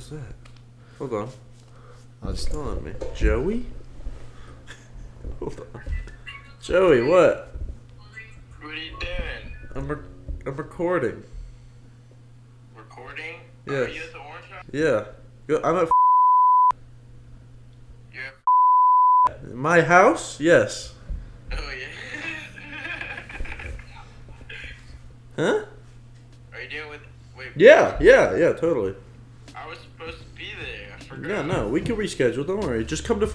was that? Hold on. I'll It's just, calling me. Joey? Hold on. Joey, what? What are you doing? I'm, re- I'm recording. Recording? Yes. Are you at the Orange House? Yeah. Go- I'm at You're at my house? Yes. Oh, yeah. Huh? Are you doing with. Wait. Yeah, yeah, yeah, totally. I was supposed to be there. Yeah, no, we can reschedule. Don't worry. Just come to. F-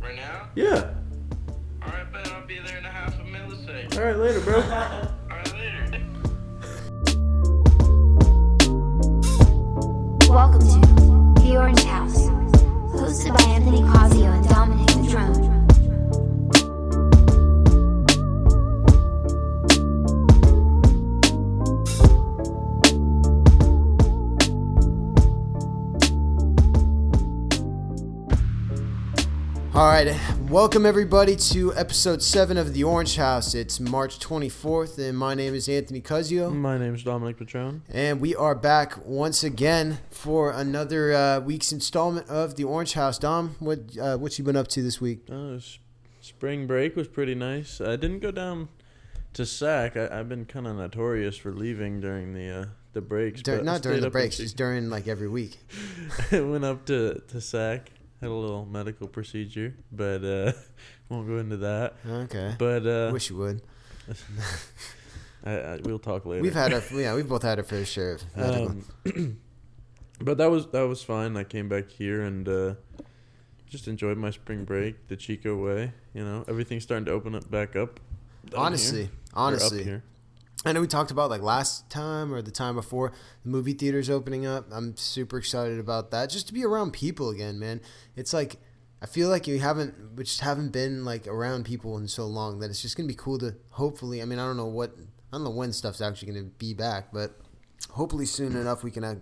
Right now? yeah. Alright, bet I'll be there in a half a millisecond. All right, later, bro. Alright, later. Welcome to The Orange House, hosted by Anthony Cosio and Dominic the all right, welcome everybody to episode seven of the Orange House. It's March 24th, and my name is Anthony Cuzio, My name is Dominic Patron. and we are back once again for another uh, week's installment of the Orange House. Dom, what uh, what you been up to this week? Uh, spring break was pretty nice. I didn't go down to Sac. I, I've been kind of notorious for leaving during the uh, the breaks. Dur- but not during the breaks, just during like every week. I went up to to Sac, had a little medical procedure, but uh, won't go into that. Okay, But uh, wish you would. I, I, we'll talk later. We've had a yeah, we've both had a fair share of medical. Um, but that was that was fine. I came back here and uh, just enjoyed my spring break the Chico way. You know, everything's starting to open up back up. honestly, here, up honestly, here. I know we talked about like last time or the time before the movie theaters opening up. I'm super excited about that. Just to be around people again, man. It's like I feel like you haven't, we just haven't been like around people in so long that it's just gonna be cool to hopefully. I mean, I don't know what, I don't know when stuff's actually gonna be back, but hopefully soon enough we can uh,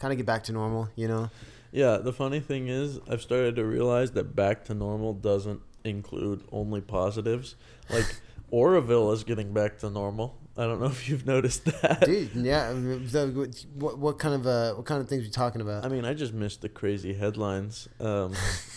kind of get back to normal. You know? Yeah, the funny thing is, I've started to realize that back to normal doesn't include only positives. Like Oroville is getting back to normal. I don't know if you've noticed that. Dude, yeah. I mean, the- What, what kind of uh, what kind of things are we talking about? I mean, I just missed the crazy headlines. Um,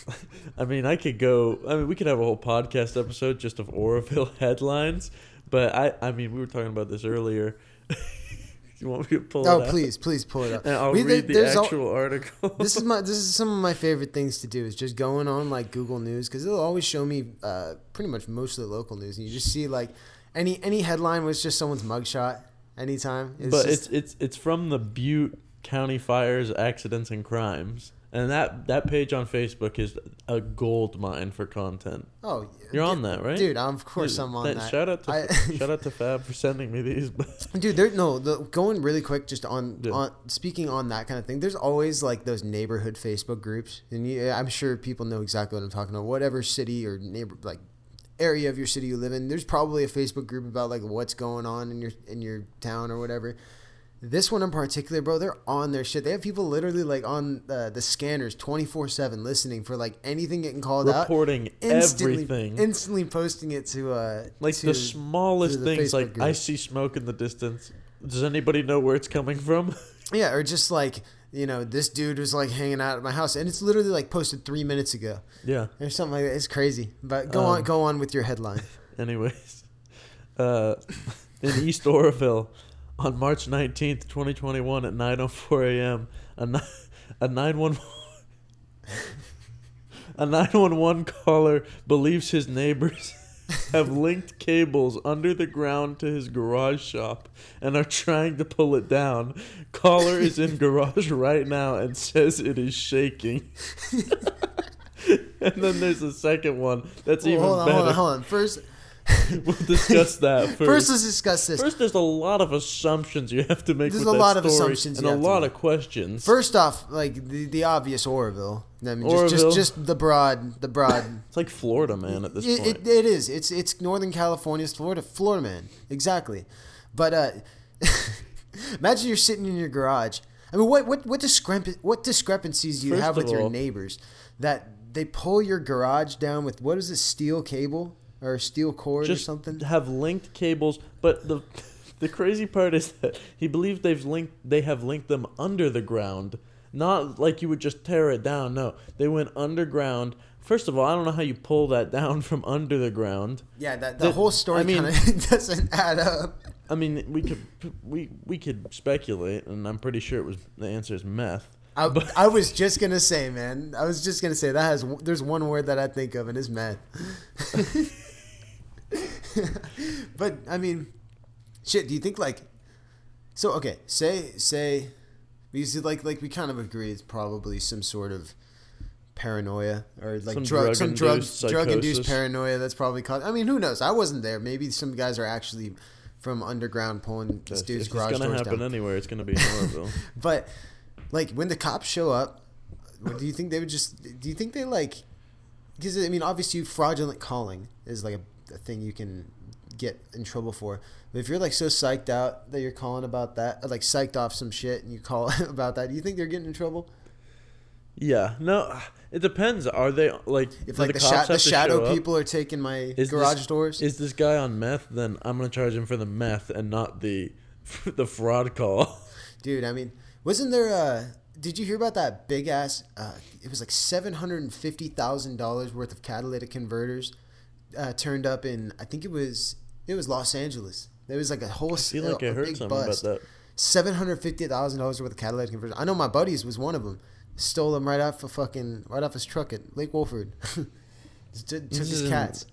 I mean, I could go. I mean, we could have a whole podcast episode just of Oroville headlines. But I, I mean, we were talking about this earlier. you want me to pull oh, please, please pull it up. And I'll We- read the actual article. this is my this is some of my favorite things to do is just going on like Google News because it'll always show me uh, pretty much most of the local news and you just see like any any headline was just someone's mugshot anytime. It's but just, it's it's it's from the Butte County Fires, Accidents, and Crimes, and that that page on Facebook is a gold mine for content. oh You're on that, right? dude. Of course Dude, I'm on th- that. Shout out to I- shout out to Fab for sending me these. Dude, there no the, going really quick just on on speaking on that kind of thing. There's always like those neighborhood Facebook groups, and you, I'm sure people know exactly what I'm talking about. Whatever city or neighbor like area of your city you live in, there's probably a Facebook group about like what's going on in your in your town or whatever. This one in particular, bro, they're on their shit. They have people literally like on uh, the scanners 24 seven listening for like anything getting called out. reporting everything. instantly posting it to uh like to- the smallest the things, Facebook like group. I see smoke in the distance. Does anybody know where it's coming from? Yeah, or just like you know, this dude was like hanging out at my house, and it's literally like posted three minutes ago yeah. or something like that. It's crazy. But go Um, on, go on with your headline. Anyways, uh, in East Oroville, on March nineteenth, twenty twenty one, at nine oh four a.m., a ni- a nine one a nine one one caller believes his neighbors have linked cables under the ground to his garage shop and are trying to pull it down. Caller is in garage right now and says it is shaking. and then there's a second one that's Well, even hold on, better. hold on, hold on. First, we'll discuss that first. first let's discuss this. First, there's a lot of assumptions you have to make There's with a that lot of assumptions and a lot of questions. First off, like the, the obvious Oroville. I mean, just, Oroville. just just the broad, the broad. it's like Florida, man. At this it, point, it, it is. It's it's Northern California's Florida, Florida man. Exactly. But uh, imagine you're sitting in your garage. I mean, what what what discrep- what discrepancies do you First have with of your neighbors that they pull your garage down with what is it, steel cable or steel cord just or something? have linked cables, but the the crazy part is that he believes they've linked they have linked them under the ground. Not like you would just tear it down. No, they went underground. First of all, I don't know how you pull that down from under the ground. Yeah, that the The- whole story I mean- kind of doesn't add up. I mean, we could we we could speculate, and I'm pretty sure it was the answer is meth. I, I was just gonna say, man. I was just gonna say that has. There's one word that I think of, and it's meth. but I mean, shit. Do you think like? So okay, say say, because like like we kind of agree it's probably some sort of paranoia or like Some drug some drug drug induced paranoia that's probably caused. I mean, who knows? I wasn't there. Maybe some guys are actually from underground pulling this dude's it's garage gonna doors happen down. anywhere. It's gonna be horrible. But like when the cops show up, do you think they would just? Do you think they like? Because I mean, obviously, fraudulent calling is like a, a thing you can get in trouble for. But if you're like so psyched out that you're calling about that, like psyched off some shit and you call about that, do you think they're getting in trouble? yeah, no, it depends. Are they like If like the, cops sha- have the to show shadow people are taking my Is garage this- doors, Is this guy on meth? Then I'm gonna charge him for the meth and not the the fraud call. dude. I mean, wasn't there? uh Did you hear about that big ass? Uh, it was like seven hundred and fifty thousand dollars worth of catalytic converters uh, turned up in. I think it was it was Los Angeles. There was like a whole. I feel like I heard something about that. Seven hundred fifty thousand dollars worth of catalytic converters. I know my buddies was one of them. Stole them right off of fucking right off his truck at Lake Wohlford. Just took his is in- cats.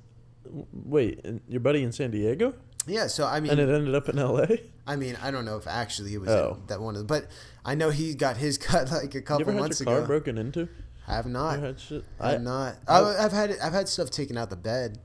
Wait, and your buddy in San Diego, Yeah, so I mean, and it ended up in L.A. I mean, I don't know if actually it was Oh. that one of them, but I know he got his cut like a You couple ever had months your car broken into? I have not. Had shit? I have not. I, I've had I've had stuff taken out the bed.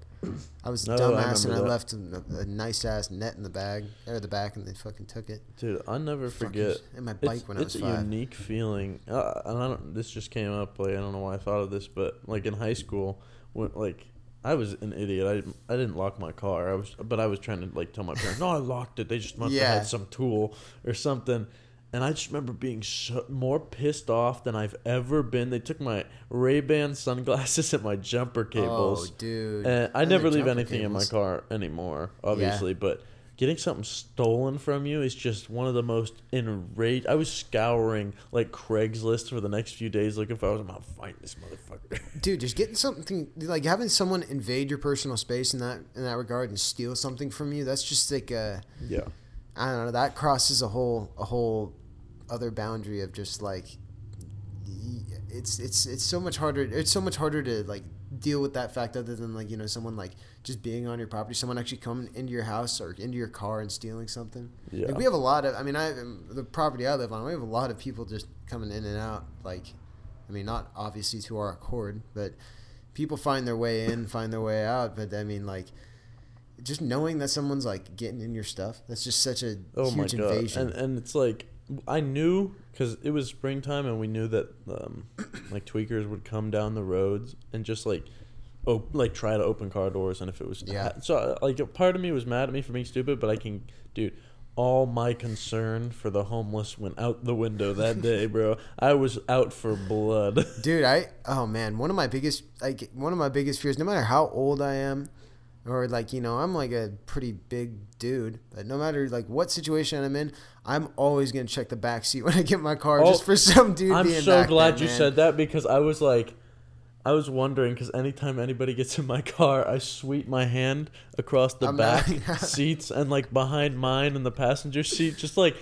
I was a Oh, I dumbass and I that. left a, a nice ass net in the bag or the back, and they fucking took it. Dude, I never forget. Fuckers. And my bike it's, when I was five. it's a unique feeling. Uh, and I don't. This just came up. Like I don't know why I thought of this, but like in high school, when like I was an idiot. I didn't, I didn't lock my car. I was, but I was trying to like tell my parents, no, I locked it. They just must Yeah. have had some tool or something. And I just remember being so, more pissed off than I've ever been. They took my Ray Ban sunglasses and my jumper cables. Oh, dude. And I And never leave anything in my car anymore, obviously. Yeah. But getting something stolen from you is just one of the most enraged. I was scouring like Craigslist for the next few days looking for. I was about to find this motherfucker. Dude, just getting something like having someone invade your personal space in that in that regard and steal something from you. That's just like uh, yeah, I don't know. That crosses a whole a whole other boundary of just like it's it's it's so much harder. It's so much harder to like deal with that fact other than like you know someone like just being on your property, someone actually coming into your house or into your car and stealing something. Yeah. Like we have a lot of. I mean, I the property I live on, we have a lot of people just coming in and out. Like, I mean, not obviously to our accord, but people find their way in, find their way out. But I mean, like. Just knowing that someone's like getting in your stuff, that's just such a oh my huge god, invasion. and and it's like I knew because it was springtime and we knew that um, like tweakers would come down the roads and just like. Op- like try to open car doors and if it was Yeah. so uh, like a part of me was mad at me for being stupid but i can dude all my concern for the homeless went out the window that day bro i was out for blood Dude, I oh man, one of my biggest like one of my biggest fears, no matter how old I am, or like you know, I'm like a pretty big dude, but no matter like what situation I'm in, I'm always gonna check the back seat when I get my car Oh, just for some dude. i'm so back glad there, you man. said that because i was like i was wondering because anytime anybody gets in my car i sweep my hand across the I'm not- back seats and like behind mine in the passenger seat just like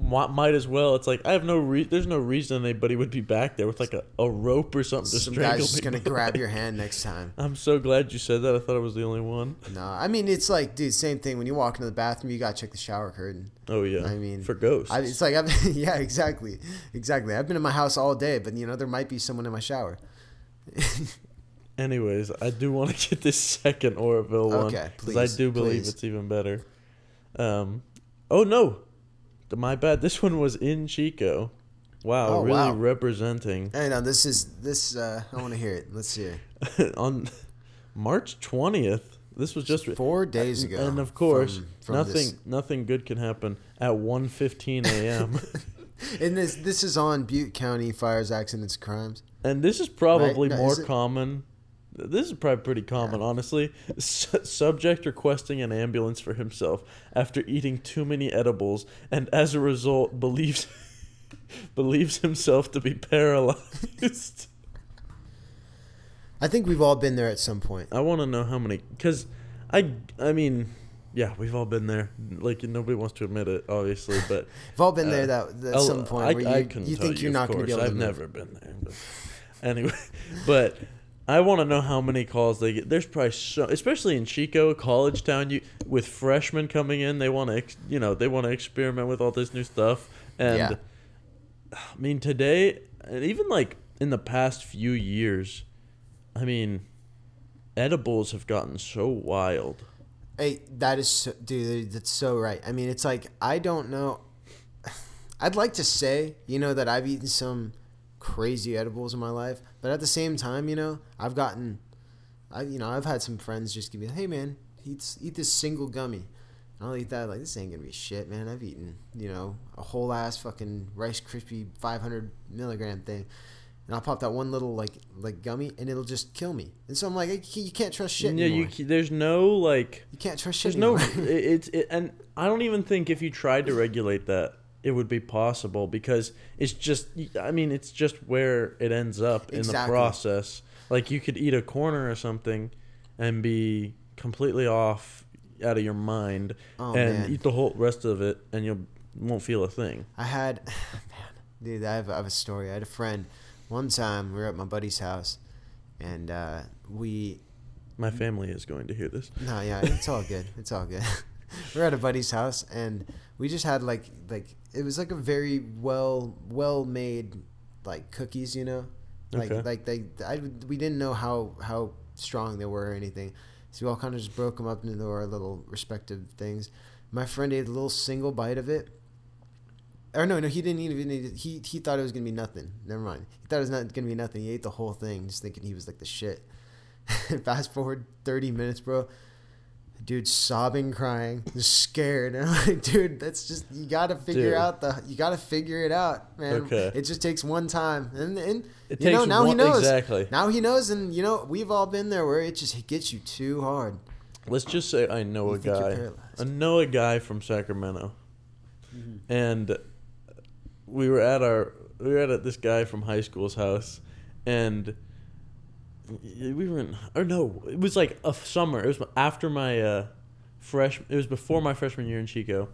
might as well it's like i have no re- there's no reason anybody would be back there with like a, a rope or something to Some guy's just gonna grab your hand next time. i'm so glad you said that i thought i was the only one No, I mean it's like, dude, same thing. When you walk into the bathroom, you gotta check the shower curtain. oh yeah I mean, for ghosts I, it's like, I've, yeah, exactly, exactly. I've been in my house all day, but you know, there might be someone in my shower. Anyways, I do want to get this second Oroville one because please, I do believe please. it's even better. Um, oh no, my bad. This one was in Chico. Wow, Oh, really wow. representing Hey, now this is this. Uh, I want to hear it. Let's hear it. on March twentieth. This was just Four days ago, and of course, from- from nothing this. nothing good can happen at 1.15 a.m. And this this is on Butte County Fires Accidents Crimes. and this is probably Right? No, more is common This is probably pretty common, honestly. Su- subject requesting an ambulance for himself after eating too many edibles, and as a result, believes believes himself to be paralyzed. I think we've all been there at some point. I want to know how many, because I, I mean, yeah, we've all been there. Like nobody wants to admit it, obviously, but We've all been there Uh, that, at some point I, where you, I you think you're not going to be able to I've move. never been there. But anyway, but I want to know how many calls they get. There's probably so, especially in Chico, college town, you with freshmen coming in, they want to, ex, you know, they want to experiment with all this new stuff. And Yeah. I mean, today, and even like in the past few years, I mean, edibles have gotten so wild. Hey, that is, so, dude. That's so right. I mean, it's like I don't know. I'd like to say, you know, that I've eaten some crazy edibles in my life, but at the same time, you know, I've gotten, I, you know, I've had some friends just give me, hey man, eat eat this single gummy. And I'll eat that like this ain't gonna be shit, man. I've eaten, you know, a whole ass fucking Rice Krispie 500 milligram thing, and I'll pop that one little like like gummy, and it'll just kill me. And so I'm like, I, you can't trust shit yeah, anymore. you there's no like You can't trust shit There's no, anymore. it, it's it, and I don't even think if you tried to regulate that, it would be possible because it's just. I mean, it's just where it ends up in the process. Like you could eat a corner or something, and be completely off out of your mind, Oh, and man. eat the whole rest of it, and you won't feel a thing. I had, man, dude, I have, I have a story. I had a friend. One time we were at my buddy's house, and uh, we, My family is going to hear this. no, yeah, it's all good. It's all good. we were at a buddy's house, and we just had like, like it was like a very well, well made, like cookies, you know, like, Okay. like they, I, we didn't know how how strong they were or anything, so we all kind of just broke them up into our little respective things. My friend ate a little single bite of it, or no, no, he didn't even eat it. He he thought it was gonna be nothing. Never mind. He thought it was not gonna be nothing. He ate the whole thing, just thinking he was like the shit. Fast forward thirty minutes, bro. Dude, sobbing, crying, scared. And I'm like, dude, that's just you gotta figure Dude. out the you gotta figure it out, man. Okay. It just takes one time, and and It you know now he knows exactly. Now he knows, and you know we've all been there where it just gets you too hard. Let's just say I know You a guy. I know a guy from Sacramento, Mm-hmm. and we were at our we were at this guy from high school's house, and we were in or no, it was like a summer. It was after my uh, fresh. It was before my freshman year in Chico,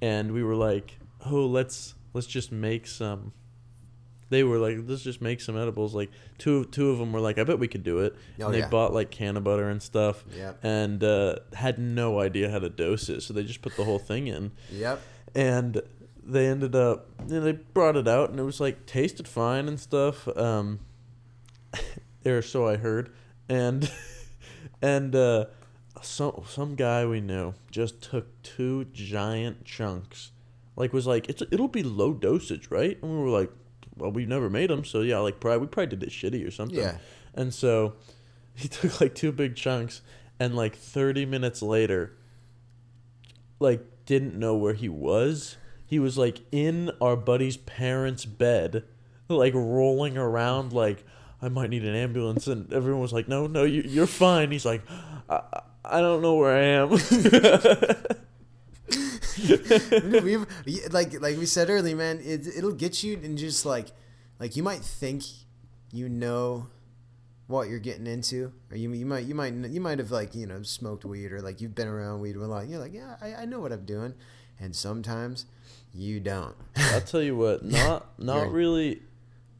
and we were like, oh, let's let's just make some. They were like, let's just make some edibles. Like two two of them were like, I bet we could do it. Oh, and they yeah. bought like can of butter and stuff Yep. and uh, had no idea how to dose it, so they just put the whole thing in, Yep. and they ended up, you know, they brought it out, and it was like tasted fine and stuff. Um, or so I heard, and and uh, some some guy we knew just took two giant chunks, like was like it's it'll be low dosage, right? And we were like, well, we've never made them, so yeah, like probably we probably did it shitty or something. Yeah. And so he took like two big chunks and like 30 minutes later like didn't know where he was. He was like in our buddy's parents' bed, like rolling around like I might need an ambulance and everyone was like no, no, you you're fine. He's like I, I- don't know where I am. We've like like we said earlier, man. It it'll get you and just like like you might think you know what you're getting into, or you you might you might you might have like you know smoked weed or like you've been around weed a lot. You're like, yeah, I, I know what I'm doing, and sometimes you don't. I'll tell you what, not not really,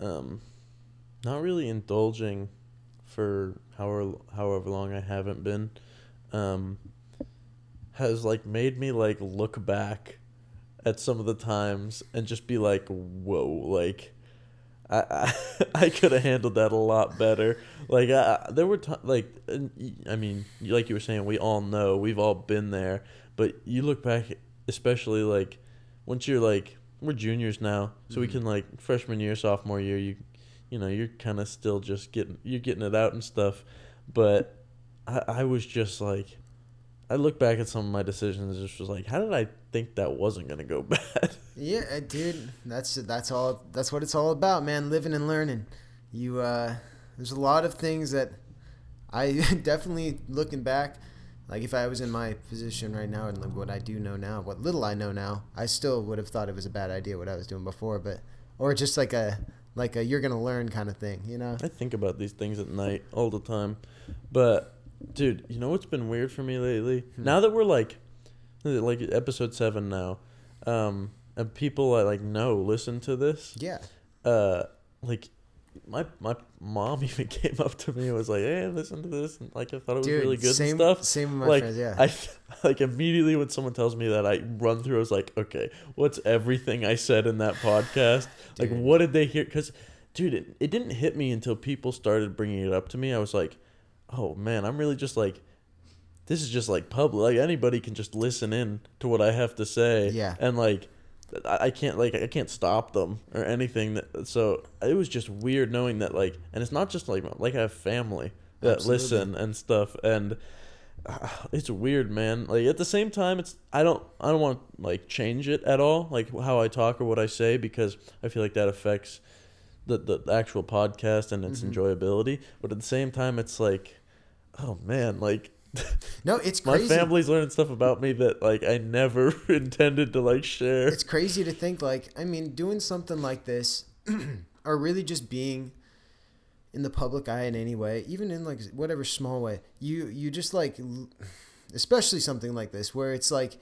um, not really indulging for however however long I haven't been, um, has like made me like look back at some of the times and just be like, whoa, like. I, I, I could have handled that a lot better. Like I, there were times, like I mean, like you were saying, we all know we've all been there. But you look back, especially like once you're like we're juniors now, so we can like freshman year, sophomore year, you you know you're kind of still just getting you're getting it out and stuff. But I, I was just like, I look back at some of my decisions, and just was like, how did I think that wasn't gonna go bad? Yeah, dude, that's that's all. That's what it's all about, man. Living and learning. You, uh, there's a lot of things that I definitely looking back, like if I was in my position right now and what I do know now, what little I know now, I still would have thought it was a bad idea what I was doing before, but or just like a like a you're gonna learn kind of thing, you know? I think about these things at night all the time. But dude, you know what's been weird for me lately? Hmm. Now that we're like like episode 7 now. Um and people I like know listen to this. Yeah. Uh like my my mom even came up to me and was like, "Hey, listen to this," and like I thought it was Dude, really good same, and stuff. Same with my like friends, yeah. I like immediately when someone tells me that, I run through. I was like, "Okay, what's everything I said in that podcast? like, what did they hear?" Because, dude, it, it didn't hit me until people started bringing it up to me. I was like, "Oh man, I'm really just like." This is just like public. Like anybody can just listen in to what I have to say. Yeah. And like, I can't like I can't stop them or anything. That, so it was just weird knowing that like, and it's not just like like I have family that Absolutely. listen and stuff, and uh, it's weird, man. Like at the same time, it's I don't I don't want to like change it at all, like how I talk or what I say, because I feel like that affects the the actual podcast and its Mhm. enjoyability. But at the same time, it's like, oh man, like. no, it's My family's learning stuff about me that like I never intended to like share. it's crazy to think like i mean doing something like this or really just being in the public eye in any way even in like whatever small way you you just like especially something like this where it's like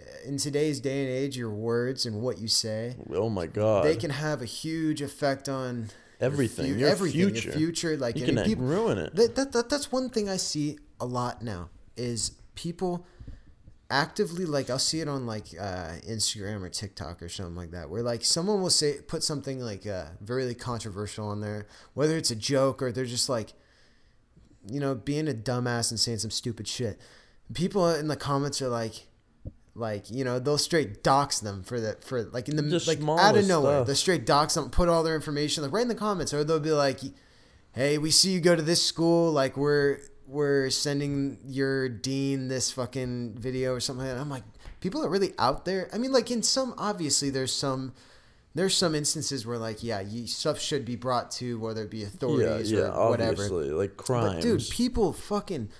uh, in today's day and age your words and what you say Oh my god! they can have a huge effect on your everything. fu- your everything future. your future like you can people, ruin it. that, that, that that's one thing I see a lot now is people actively like I'll see it on like uh, Instagram or TikTok or something like that where like someone will say put something like uh, very controversial on there whether it's a joke or they're just like you know being a dumbass and saying some stupid shit people in the comments are like like you know they'll straight dox them for the for like in the Just like out of nowhere stuff. they'll straight dox them put all their information like right in the comments or they'll be like hey we see you go to this school like we're we're sending your dean this fucking video or something like that i'm like people are really out there i mean like in some obviously there's some there's some instances where like yeah you, stuff should be brought to whether it be Yeah, authorities yeah, or whatever obviously, like crimes. but dude, people fucking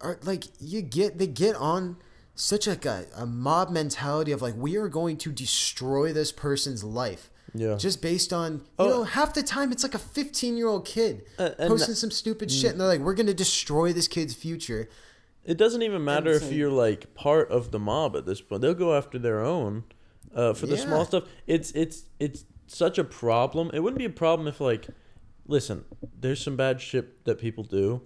are like you get they get on such like a, a mob mentality of like we are going to destroy this person's life. Yeah, Just based on you Oh. know, half the time it's like a fifteen year old kid Uh, posting some stupid shit and they're like, We're gonna destroy this kid's future. it doesn't even matter if you're like part of the mob at this point. They'll go after their own uh, for the Yeah. small stuff. It's it's it's such a problem. It wouldn't be a problem if like, listen, there's some bad shit that people do,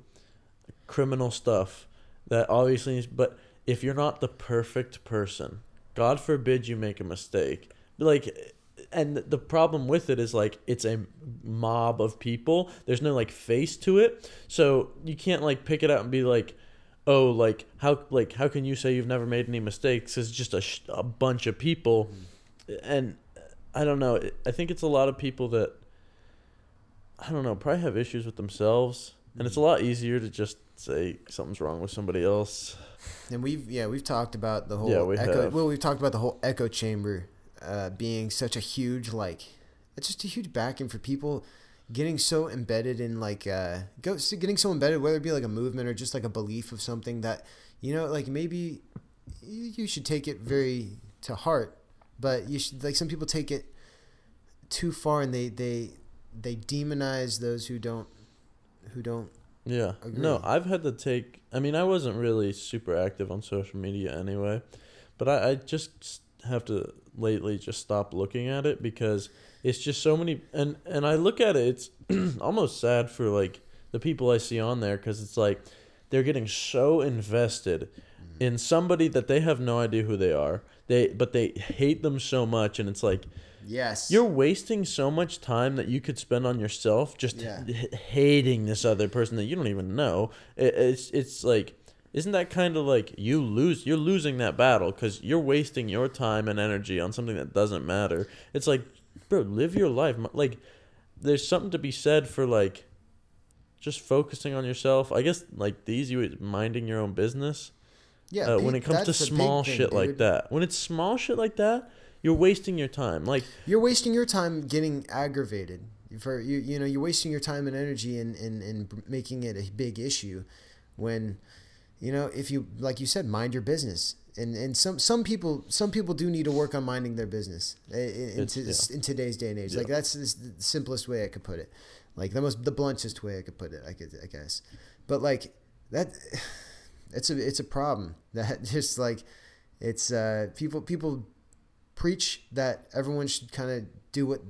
criminal stuff that obviously is. But if you're not the perfect person, God forbid you make a mistake. Like, and the problem with it is like it's a mob of people. There's no like face to it, so you can't like pick it up and be like, oh, like how like how can you say you've never made any mistakes? It's just a sh- a bunch of people, and I don't know. I think it's a lot of people that I don't know probably have issues with themselves, and it's a lot easier to just say something's wrong with somebody else. And we've yeah, we've talked about the whole Yeah, we echo have. well, we've talked about the whole echo chamber uh, being such a huge like it's just a huge backing for people getting so embedded in like uh go getting so embedded whether it be like a movement or just like a belief of something that you know like maybe you you should take it very to heart but you should like some people take it too far and they they they demonize those who don't who don't Yeah. No, I've had to take. I mean, I wasn't really super active on social media anyway, but I, I just have to lately just stop looking at it because it's just so many. And and I look at it, it's almost sad for like the people I see on there because it's like they're getting so invested mm-hmm. in somebody that they have no idea who they are. They but they hate them so much, and it's like yes you're wasting so much time that you could spend on yourself just Yeah. h- hating this other person that you don't even know. It, it's it's like isn't that kind of like you lose you're losing that battle cuz you're wasting your time and energy on something that doesn't matter. It's like bro, live your life. Like there's something to be said for like just focusing on yourself. I guess like these you minding your own business yeah uh, when it comes to big small thing, shit like that. When it's small shit like that, you're wasting your time. Like You're wasting your time getting aggravated. for you you know you're wasting your time and energy in in, in making it a big issue when you know if you like you said mind your business. And and some some people some people do need to work on minding their business in, in, It's- to- in today's day and age. Yeah. like that's the simplest way i could put it. Like the most the bluntest way i could put it i could i guess. But like that it's a it's a problem. That just like it's uh people people preach that everyone should kind of do what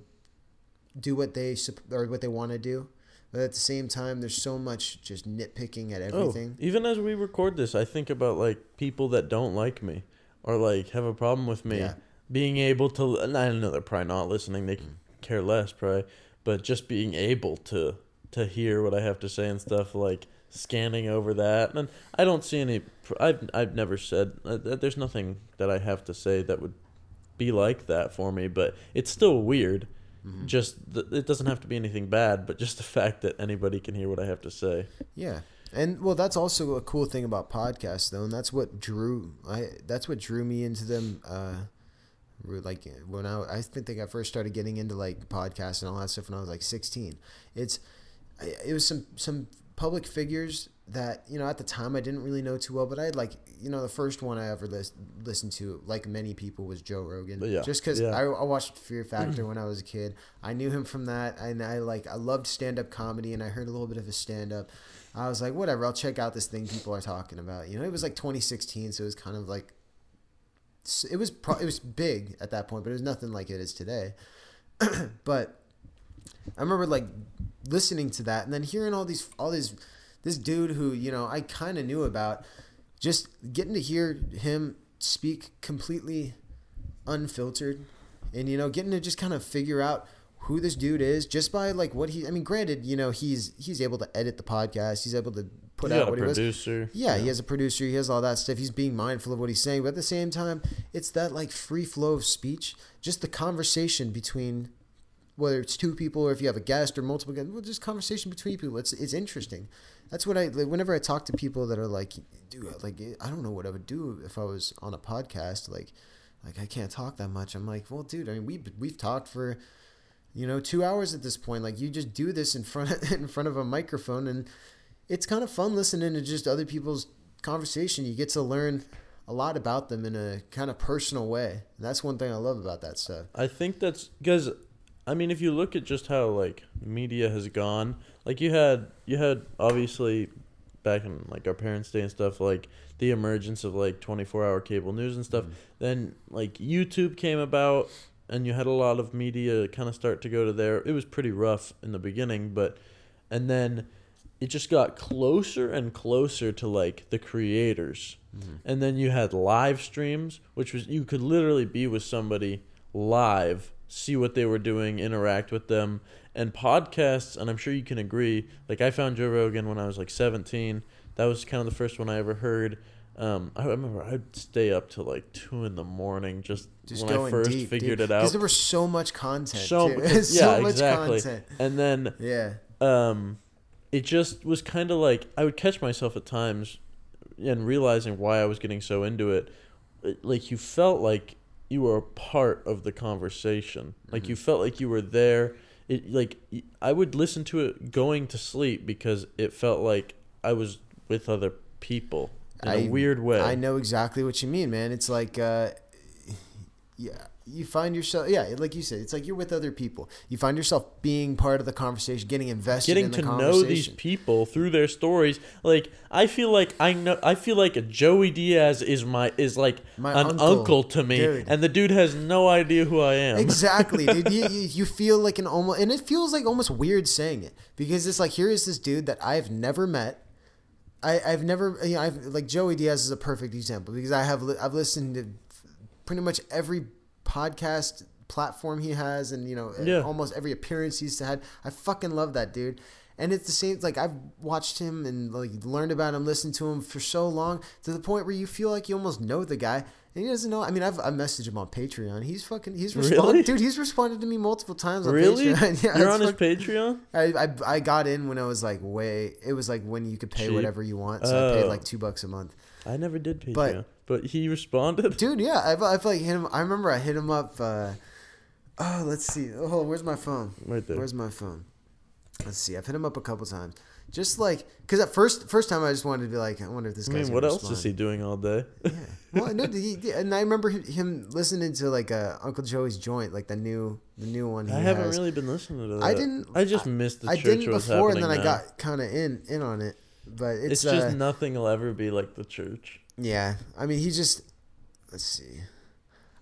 do what they or what they want to do but at the same time there's so much just nitpicking at everything Oh, even as we record this, I think about like people that don't like me or like have a problem with me Yeah. being able to. And I know they're probably not listening; they care less, probably. But just being able to to hear what I have to say and stuff, like scanning over that, and I don't see any. I've I've never said uh, there's nothing that I have to say that would be like that for me, but it's still weird. Mm-hmm. Just th- it doesn't have to be anything bad, but just the fact that anybody can hear what I have to say. Yeah. And well, that's also a cool thing about podcasts, though, and that's what drew I. That's what drew me into them. Uh, like when I, I think I first started getting into like podcasts and all that stuff when I was like sixteen. It's, it was some some public figures that you know at the time I didn't really know too well, but I had like you know the first one I ever lis- listened to, like many people, was Joe Rogan. Yeah, Just because yeah. I, I watched Fear Factor when I was a kid, I knew him from that, and I like I loved stand up comedy, and I heard a little bit of his stand up. I was like, whatever, I'll check out this thing people are talking about. You know, it was like 2016, so it was kind of like it was pro- it was big at that point, but it was nothing like it is today. but I remember like listening to that and then hearing all these all these this dude who you know I kind of knew about, just getting to hear him speak completely unfiltered, and you know getting to just kind of figure out who this dude is just by like what he. I mean, granted, you know he's he's able to edit the podcast, he's able to put He's out what he was. producer. Yeah, he has a producer. He has all that stuff. He's being mindful of what he's saying, but at the same time, it's that like free flow of speech, just the conversation between whether it's two people or if you have a guest or multiple guests, well, just conversation between people. It's it's interesting. That's what I like, whenever I talk to people that are like, dude, like I don't know what I would do if I was on a podcast. Like, like I can't talk that much. I'm like, well, dude, I mean, we we've talked for you know two hours at this point. Like, you just do this in front of, in front of a microphone, and it's kind of fun listening to just other people's conversation. You get to learn a lot about them in a kind of personal way. And that's one thing I love about that stuff. I think that's because, I mean, if you look at just how like media has gone, like you had you had obviously back in like our parents' day and stuff, like the emergence of like twenty four hour cable news and stuff. Mm-hmm. Then like YouTube came about, and you had a lot of media kind of start to go to there. It was pretty rough in the beginning, but and then it just got closer and closer to like the creators. Mm-hmm. And then you had live streams, which was you could literally be with somebody live, see what they were doing, interact with them. And podcasts, and I'm sure you can agree, like I found Joe Rogan when I was like 17. That was kind of the first one I ever heard. Um, I remember I'd stay up till like two in the morning just, Just when I first deep, figured dude. it out. Because there was so much content. so, too. because- so yeah, much exactly. content. And then Yeah. um, it just was kind of like I would catch myself at times and realizing why I was getting so into it. It- Like you felt like you were a part of the conversation. Like you felt like you were there. It like I would listen to it going to sleep because it felt like I was with other people in a I- weird way. I know exactly what you mean, man. It's like, uh, yeah, you find yourself, yeah, like you said, it's like you're with other people. You find yourself being part of the conversation, getting invested getting in the to know these people through their stories like i feel like i know i feel like joey diaz is my is like My an uncle, uncle, to me dude. and the dude has no idea who i am exactly, dude. You, you, feel like an almost, and it feels like almost weird saying it because it's like here is this dude that I've never met. I, I've never, you know, I've like Joey Diaz is a perfect example because I have li- I've listened to pretty much every podcast platform he has, and you know, Yeah. almost every appearance he's had. I fucking love that dude. And it's the same. Like I've watched him and like learned about him, listened to him for so long to the point where you feel like you almost know the guy, and he doesn't know. I mean, I've I messaged him on Patreon. He's fucking. He's responded, Really? dude. He's responded to me multiple times on really Patreon. yeah, you're on his patreon I, I I got in when I was like way. It was like when you could pay Cheap. whatever you want, so I paid Oh. like two bucks a month. i never did patreon But- but, he responded Dude, yeah, I've, I've like hit him. I remember I hit him up. Uh, Oh, let's see. Oh, where's my phone? Right there. Where's my phone? Let's see. I've hit him up a couple times. Just like, cause at first, first time I just wanted to be like, I wonder if this I guy's. mean, what else is he doing all day? Yeah. Well, no, he, and I remember him- listening to like uh, Uncle Joey's joint, like the new, the new one. He I haven't has. really been listening to that. I didn't. I just missed the I church didn't was before, and then happening I got kind of in in on it. But it's, It's, just uh, nothing will ever be like the church. Yeah, I mean, he just. Let's see.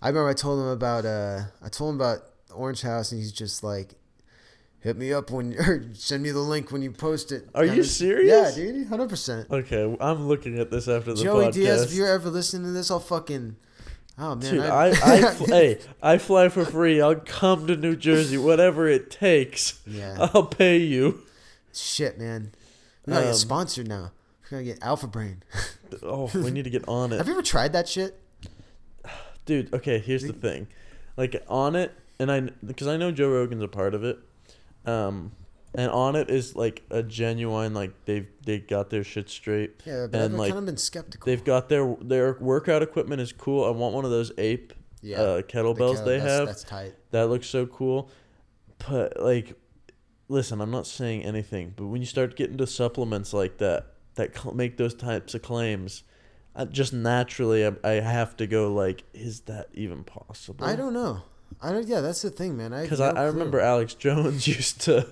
I remember I told him about. uh I told him about Orange House, and he's just like, "Hit me up when or send me the link when you post it." Are you Kinda- serious? Yeah, dude, hundred percent. Okay, I'm looking at this after the Joey podcast. Diaz, if you're ever listening to this, I'll fucking. Oh man, Dude, I, I, fl- hey, I fly for free. I'll come to New Jersey, whatever it takes. Yeah. I'll pay you. shit, man. We gotta Um, get sponsored now. Gotta get Alpha Brain. Oh, we need to get on it. Have you ever tried that shit? dude okay here's the thing like Onnit and i because i know joe rogan's a part of it um and Onnit is like a genuine like they've they got their shit straight Yeah, but and I've like kind of been skeptical. they've got their their workout equipment is cool i want one of those ape yeah, uh, the kettlebells kettle- they that's, have That's tight. that looks so cool but like listen i'm not saying anything but when you start getting to supplements like that that make those types of claims I, just naturally I, I have to go like is that even possible I don't know. I don't. Yeah, that's the thing, man. I because I, no I clue. remember Alex Jones used to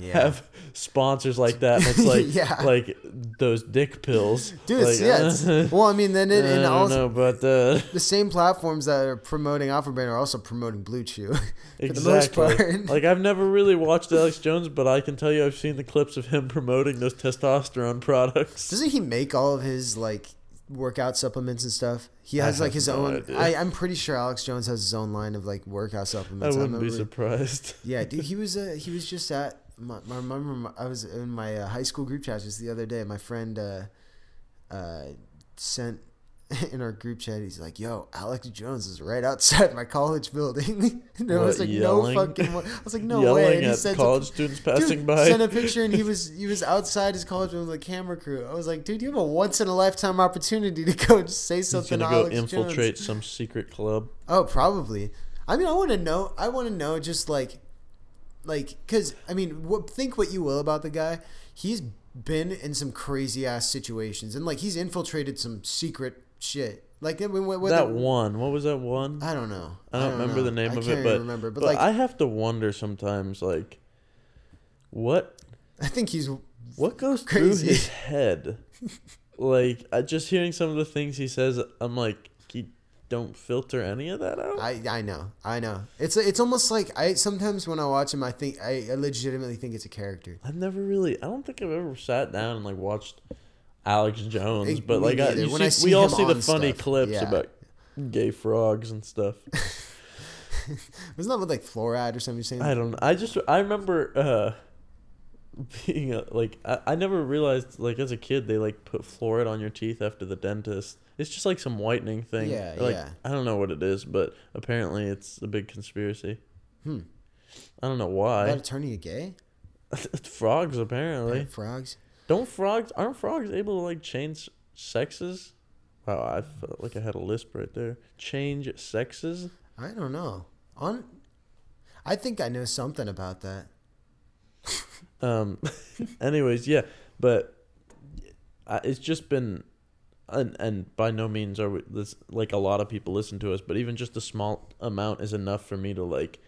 Yeah. have sponsors like that. And it's like Yeah. like those dick pills, Dude, Like, yeah. Well, I mean, then it, and don't also know, but uh, the same platforms that are promoting Alpha Brain are also promoting Blue Chew. exactly. the like I've never really watched Alex Jones, but I can tell you I've seen the clips of him promoting those testosterone products. Doesn't he make all of his like workout supplements and stuff? He I has like his no own. idea. I, I'm pretty sure Alex Jones has his own line of like workout supplements. I wouldn't be surprised. Yeah, dude, he was uh, he was just at. My, my, remember, my, I was in my uh, high school group chat just the other day. My friend uh, uh, sent in our group chat. He's like, "Yo, Alex Jones is right outside my college building." and I was What, like, yelling? "No fucking!" Way. I was like, "No Yelling way!" And he at sent a- college students passing Dude, by. sent a picture and he was he was outside his college with a camera crew. I was like, dude, you have a once in a lifetime opportunity to go just say something." He's gonna to go Alex infiltrate Jones. some secret club. Oh, probably. I mean, I want to know. I want to know just like, like, cause I mean, what, think what you will about the guy. He's been in some crazy ass situations and like he's infiltrated some secret shit. Like I mean, wh- whether, that one, what was that one? I don't know. I don't, remember know. the name I of it, but, remember. But, but like, I I, have to wonder sometimes, like, what I think he's what goes Crazy. through his head? like, I just hearing some of the things he says, I'm like, don't filter any of that out. I I know. I know. It's it's almost like I sometimes when I watch him, I think I, I legitimately think it's a character. I've never really, I don't think I've ever sat down and like watched Alex Jones, Eh, but like, I, When see, I see we all see the funny stuff, clips yeah. about gay frogs and stuff. Wasn't that with like fluoride or something? You're saying? I don't know. I just I remember uh being a, like I, I never realized like as a kid they like put fluoride on your teeth after the dentist. It's just like some whitening thing. Yeah, like, yeah. I don't know what it is, but apparently it's a big conspiracy. Hmm. I don't know why. turning you gay? frogs apparently. Frogs? Don't frogs aren't frogs able to like change sexes? Wow, I felt like I had a lisp right there. Change sexes? I don't know. On, I think I know something about that. Um, anyways, yeah, but I, it's just been, and and by no means are we this like a lot of people listen to us, but even just a small amount is enough for me to like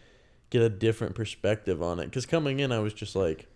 get a different perspective on it. Because coming in, I was just like,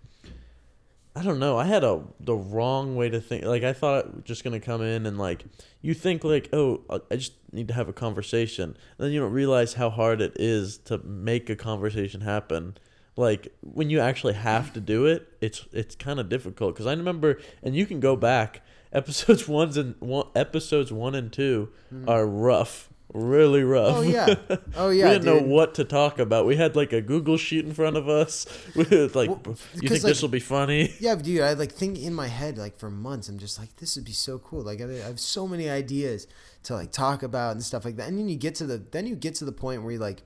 I don't know, I had a the wrong way to think. Like I thought just gonna come in and like you think like, oh, I- I just need to have a conversation, and then you don't realize how hard it is to make a conversation happen like when you actually have to do it it's it's kind of difficult because i remember and you can go back episodes ones and one episodes one and 2 mm-hmm. are rough really rough. Oh, yeah. Oh, yeah, we didn't know what to talk about we had like a google sheet in front of us with like Well, you think like- this will be funny Yeah, dude, I like think in my head like for months. I'm just like, this would be so cool. Like I, I have so many ideas to like talk about and stuff like that. And then you get to the then you get to the point where you're like,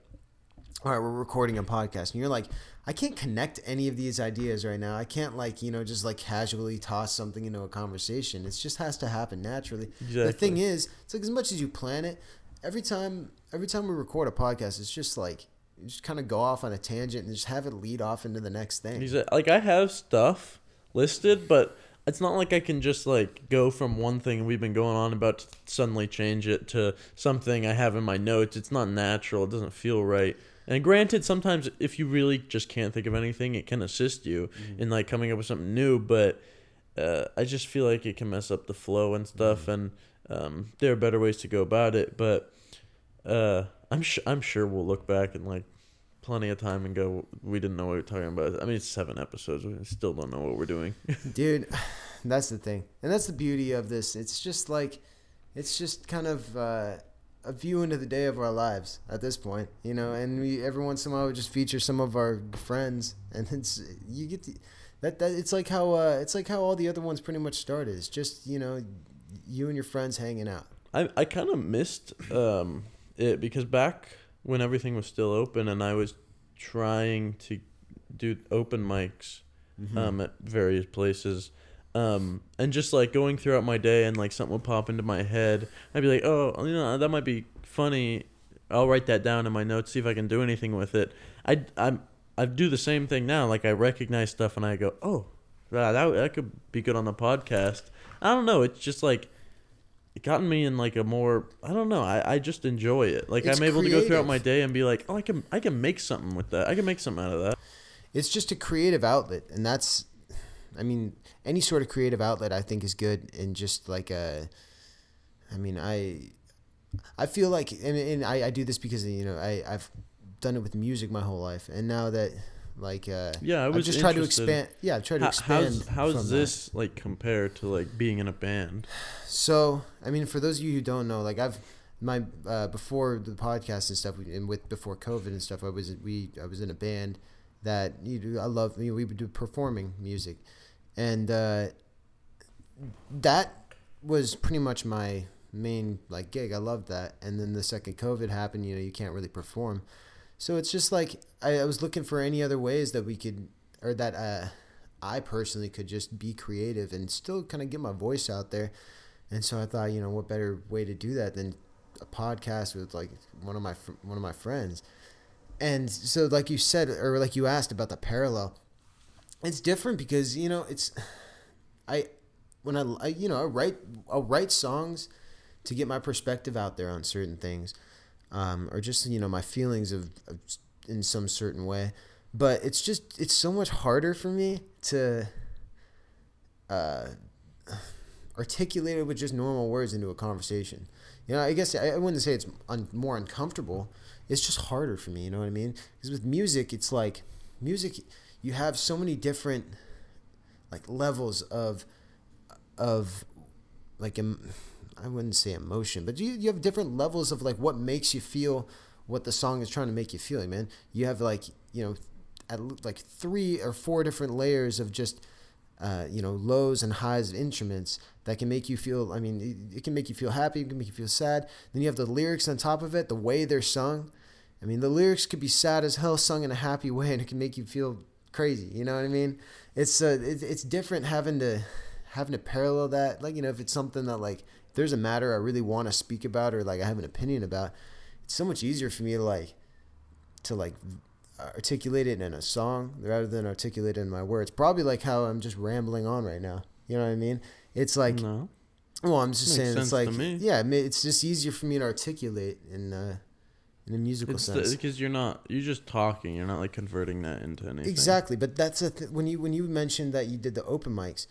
all right, we're recording a podcast, and you're like, I can't connect any of these ideas right now. I can't like you know just like casually toss something into a conversation. It just has to happen naturally. The thing is, it's like as much as you plan it, every time every time we record a podcast, it's just like you just kind of go off on a tangent and just have it lead off into the next thing. Like I have stuff listed, but it's not like I can just like go from one thing we've been going on about to suddenly change it to something I have in my notes. It's not natural. It doesn't feel right. And granted, sometimes if you really just can't think of anything, it can assist you in like coming up with something new. But uh, I just feel like it can mess up the flow and stuff. And um, there are better ways to go about it. But uh, I'm sure I'm sure we'll look back in like plenty of time and go, we didn't know what we were talking about. I mean, it's seven episodes. We still don't know what we're doing. dude that's the thing and that's the beauty of this it's just like it's just kind of uh, a view into the day of our lives at this point you know and we every once in a while we just feature some of our friends and it's you get the, that that it's like how uh, it's like how all the other ones pretty much started it's just you know you and your friends hanging out I I kind of missed um, it because back when everything was still open and I was trying to do open mics um, at various places. Um, and just like going throughout my day and like something would pop into my head, I'd be like, oh, you know, that might be funny. I'll write that down in my notes, see if I can do anything with it. I I'm I do the same thing now. Like I recognize stuff and I go, oh, that that, that could be good on the podcast. I don't know. It's just like it gotten me in like a more I don't know. I, I just enjoy it. Like It's I'm able to go throughout my day and be like, oh, I can I can make something with that. I can make something out of that. it's just a creative outlet and that's i mean any sort of creative outlet i think is good and just like a i mean i i feel like and, and I, I do this because you know i i've done it with music my whole life and now that like uh Yeah, I I've was just tried to expand yeah i've tried to expand how's how's from that. this like compared to like being in a band? So, I mean, for those of you who don't know, like I've my uh, before the podcast and stuff, and with before COVID and stuff, I was we I was in a band that you know, I love. You know, we would do performing music, and uh, that was pretty much my main like gig. I loved that. And then the second COVID happened, you know, you can't really perform. So it's just like I, I was looking for any other ways that we could, or that uh, I personally could just be creative and still kind of get my voice out there. And so I thought, you know, what better way to do that than a podcast with like one of my one of my friends. And so, like you said, or like you asked about the parallel, it's different because you know it's I when I, I you know I write I'll write songs to get my perspective out there on certain things, um, or just you know my feelings of, of in some certain way. But it's just it's so much harder for me to uh, articulate it with just normal words into a conversation. You know, I guess I, I wouldn't say it's un, more uncomfortable. It's just harder for me. You know what I mean? Because with music, it's like music. You have so many different like levels of of like I wouldn't say emotion, but you you have different levels of like what makes you feel what the song is trying to make you feel, man. You have like you know at like three or four different layers of just uh, you know lows and highs of instruments that can make you feel. I mean, it, it can make you feel happy, it can make you feel sad. Then you have the lyrics on top of it, the way they're sung. I mean, the lyrics could be sad as hell, sung in a happy way, and it can make you feel crazy. You know what I mean? It's uh, it, it's different having to having to parallel that. Like you know, if it's something that like if there's a matter I really want to speak about or like I have an opinion about, it's so much easier for me to like to like articulate it in a song rather than articulate it in my words. Probably like how I'm just rambling on right now. You know what I mean? It's like no. well, I'm just Makes saying it's like yeah, it's just easier for me to articulate in uh, in a musical It's sense. because you're not you're just talking. You're not like converting that into anything. Exactly, but that's a th- when you when you mentioned that you did the open mics,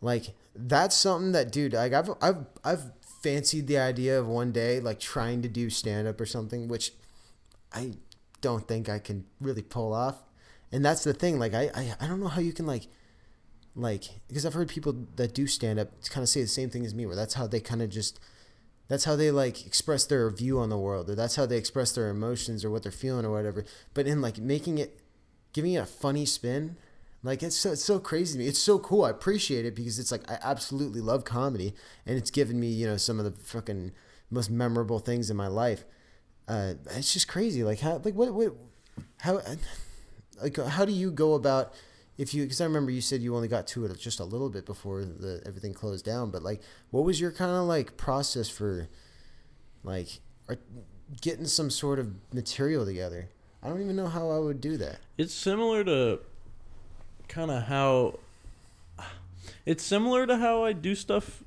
like that's something that dude, like I've I've I've fancied the idea of one day like trying to do stand up or something, which I don't think I can really pull off. And that's the thing, like I I, I don't know how you can like like because I've heard people that do stand up kind of say the same thing as me, where that's how they kind of just that's how they like express their view on the world or that's how they express their emotions or what they're feeling or whatever. But in like making it giving it a funny spin like it's so it's so crazy to me. It's so cool. I appreciate it because it's like i absolutely love comedy and it's given me you know some of the fucking most memorable things in my life. Uh it's just crazy. Like how like what what how like how do you go about if you because i remember you said you only got to it just a little bit before the everything closed down but like what was your kind of like process for like getting some sort of material together I don't even know how I would do that. It's similar to kind of how it's similar to how I do stuff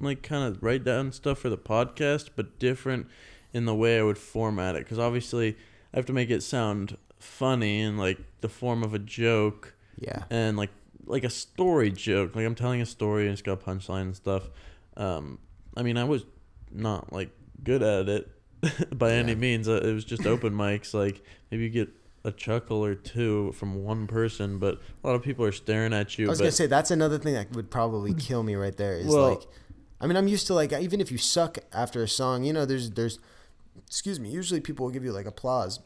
like kind of write down stuff for the podcast, but different in the way I would format it cuz obviously I have to make it sound funny in like the form of a joke Yeah. and like like a story joke. Like I'm telling a story and it's got punchline and stuff. Um, I mean, I was not like good at it by any means. Uh, It was just open mics. Like maybe you get a chuckle or two from one person, but a lot of people are staring at you. I was but gonna say that's another thing that would probably kill me right there. Is Well- like, I mean, I'm used to like even if you suck after a song, you know, there's there's, excuse me. Usually people will give you like applause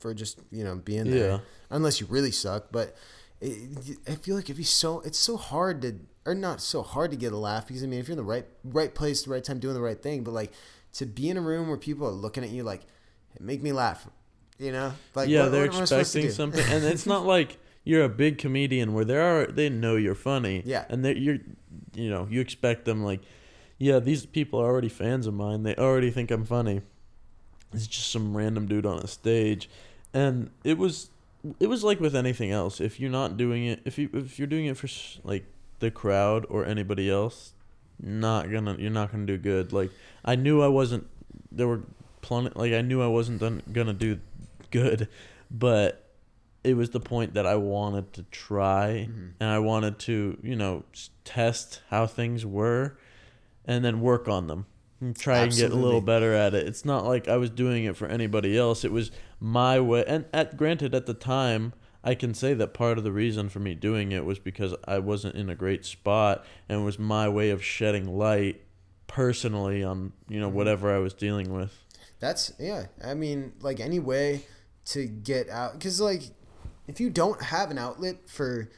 for just you know being there, Yeah. unless you really suck. But it, I feel like it'd be so it's so hard to or not so hard to get a laugh because I mean if you're in the right right place, the right time, doing the right thing, but like to be in a room where people are looking at you like, make me laugh, you know, like yeah, what- they're what am I supposed to expecting something, and it's not like you're a big comedian where they are they know you're funny. Yeah. and they you're you know you expect them like, yeah, these people are already fans of mine. They already think I'm funny. It's just some random dude on a stage, and it was it was like with anything else. If you're not doing it, if you if you're doing it for like the crowd or anybody else, not gonna you're not gonna do good. Like I knew I wasn't. There were plenty. Like I knew I wasn't done, gonna do good, but it was the point that I wanted to try Mm-hmm. and I wanted to you know test how things were, and then work on them. And try and get a little better at it. It's not like I was doing it for anybody else. It was my way. And at granted, at the time, I can say that part of the reason for me doing it was because I wasn't in a great spot, and it was my way of shedding light personally on you Mm-hmm. know whatever I was dealing with. That's yeah. I mean, like any way to get out, because like if you don't have an outlet for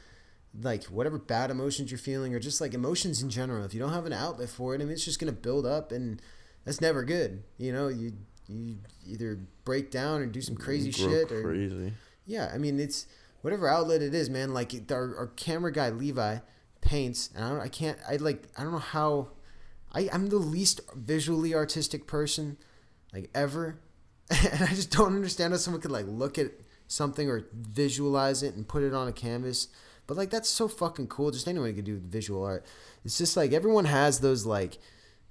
like whatever bad emotions you're feeling or just like emotions in general, if you don't have an outlet for it, I mean, it's just gonna build up, and that's never good. You know, you you either break down or do some crazy shit or crazy. yeah, I mean it's whatever outlet it is, man. Like it- our, our camera guy Levi paints, and I don't, I can't, I like, I don't know how. I I'm the least visually artistic person, like ever, and I just don't understand how someone could like look at something or visualize it and put it on a canvas. But like that's so fucking cool. Just anyone could do visual art. It's just like everyone has those like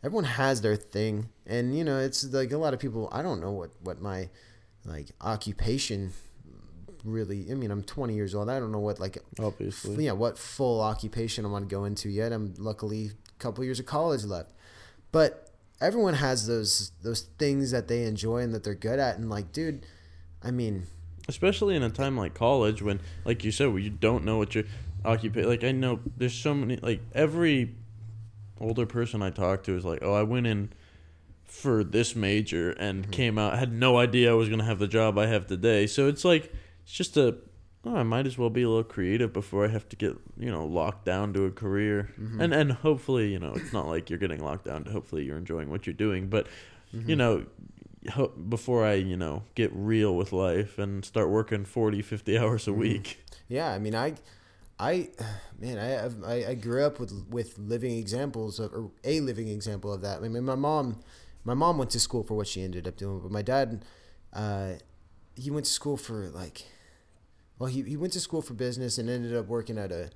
everyone has their thing and you know it's like a lot of people i don't know what what my like occupation really i mean i'm 20 years old i don't know what like Obviously. yeah what full occupation i want to go into yet i'm luckily a couple years of college left but everyone has those those things that they enjoy and that they're good at and like dude i mean especially in a time like college when like you said where you don't know what your occupation like i know there's so many like every older person i talk to is like oh i went in for this major and mm-hmm. came out had no idea i was going to have the job i have today. So it's like it's just a oh, i might as well be a little creative before i have to get you know locked down to a career. Mm-hmm. And and hopefully you know it's not like you're getting locked down to hopefully you're enjoying what you're doing but mm-hmm. you know before I, you know, get real with life and start working 40, 50 hours a week. Yeah, I mean, I, I, man, I, I, I grew up with with living examples of, or a living example of that. I mean, my mom, my mom went to school for what she ended up doing, but my dad, uh, he went to school for like, well, he, he went to school for business and ended up working at a,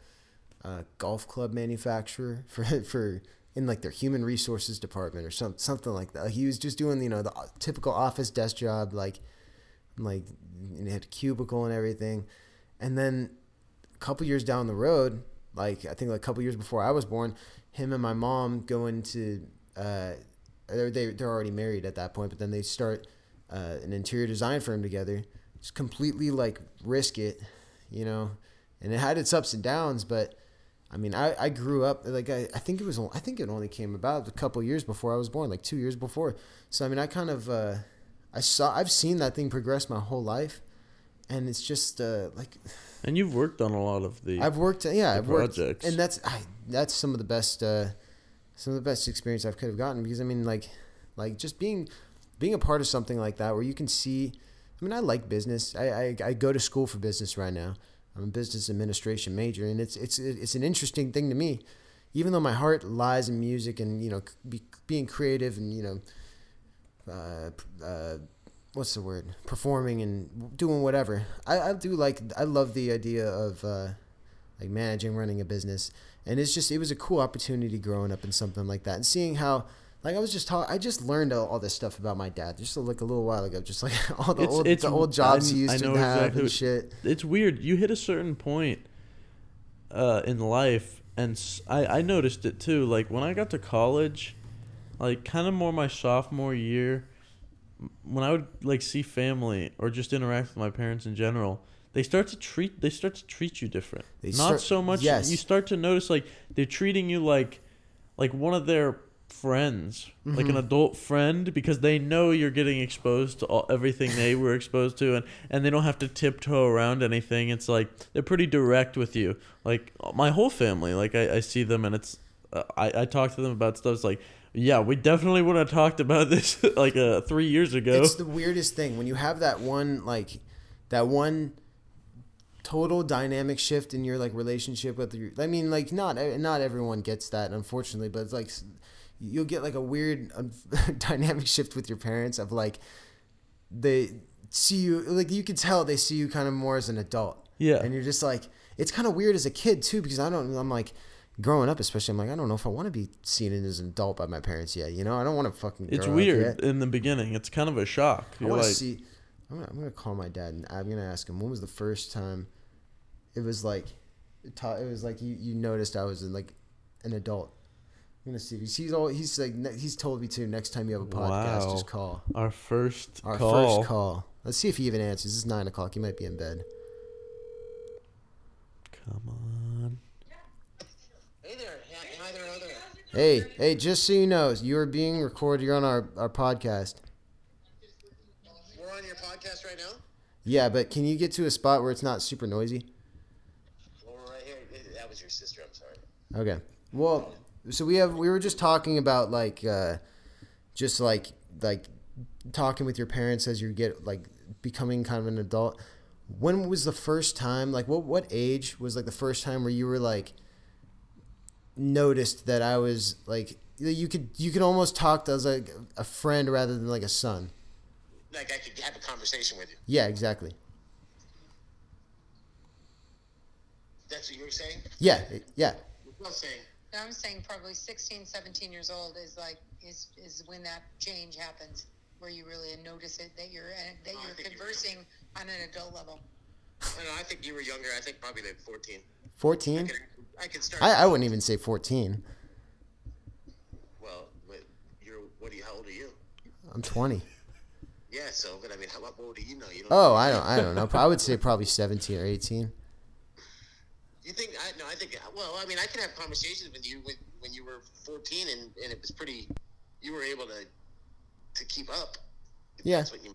a golf club manufacturer for for in like their human resources department or some something like that. He was just doing you know the typical office desk job, like like and had a cubicle and everything. And then a couple years down the road, like I think like a couple years before I was born, him and my mom go into uh, they're they, they're already married at that point, but then they start uh, an interior design firm together. Just completely like risk it, you know. And it had its ups and downs, but I mean, I, I grew up like I, I think it was I think it only came about a couple years before I was born, like two years before. So I mean, I kind of uh, I saw I've seen that thing progress my whole life, and it's just uh, like And you've worked on a lot of the. I've worked yeah I've worked and that's I, that's some of the best uh, some of the best experience I've could have gotten because I mean like like just being being a part of something like that where you can see I mean I like business I, I, I go to school for business right now I'm a business administration major and it's it's it's an interesting thing to me. Even though my heart lies in music and you know be, being creative and you know uh, uh, what's the word? Performing and doing whatever. I, I do like i love the idea of uh, like managing running a business. And it's just it was a cool opportunity growing up in something like that and seeing how like I was just talking, I just learned all, all this stuff about my dad just like a little while ago, just like all the It's- old it's- the old jobs I- he used to have exactly and shit. it's weird. You hit a certain point uh, in life, and I I noticed it too. Like when I got to college, like kind of more my sophomore year, when I would like see family or just interact with my parents in general, they start to treat they start to treat you different. They Not start- so much. yes. You start to notice like they're treating you like like one of their friends, like Mm-hmm. an adult friend, because they know you're getting exposed to all, everything they were exposed to, and and they don't have to tiptoe around anything. It's like they're pretty direct with you. Like my whole family, like I, I see them, and it's uh, I I talk to them about stuff. It's like. Yeah, we definitely would have talked about this like uh, three years ago. It's the weirdest thing when you have that one like that one total dynamic shift in your like relationship with your I mean like not not everyone gets that unfortunately but it's like you'll get like a weird um, dynamic shift with your parents of like they see you like you can tell they see you kind of more as an adult Yeah. and you're just like it's kind of weird as a kid too because I don't I'm like growing up especially I'm like I don't know if I want to be seen as an adult by my parents yet you know I don't want to fucking it's grow up weird in the beginning. It's kind of a shock. I You're want to like, see. I'm gonna, I'm gonna call my dad and I'm gonna ask him when was the first time it was like it, it was like you, you noticed I was in like an adult. I'm gonna see. He's, he's all he's like ne- he's told me to next time you have a podcast, Wow. just call. our first Our call. first call. Let's see if he even answers. It's nine o'clock. He might be in bed. Come on. Hey there, hi, hi there, hi there. Hey, hey, just so you know, you are being recorded. You're on our, our podcast. We're on your podcast right now. Yeah, but can you get to a spot where it's not super noisy? Well, we're right here. That was your sister. I'm sorry. Okay. Well, so we have we were just talking about like uh just like like talking with your parents as you get like becoming kind of an adult. When was the first time like what what age was like the first time where you were like noticed that I was like you could you could almost talk to as like a friend rather than like a son. Like I could have a conversation with you. Yeah, exactly. That's what you were saying. Yeah, yeah. I'm saying. I'm saying probably 16, 17 years old is like is is when that change happens, where you really notice it that you're uh, that you're think you're conversing on an adult level. I know. I think you were younger. I think probably like 14. 14? I could start. I, I wouldn't even say 14. Well, but you're. What do you? How old are you? I'm 20. Yeah. So, but I mean, how what old do you know? You don't. Oh, I don't I don't know. I would say probably 17 or 18. You think? I no. I think. Well, I mean, I could have conversations with you when when you were 14, and and it was pretty. You were able to to keep up. Yeah. You.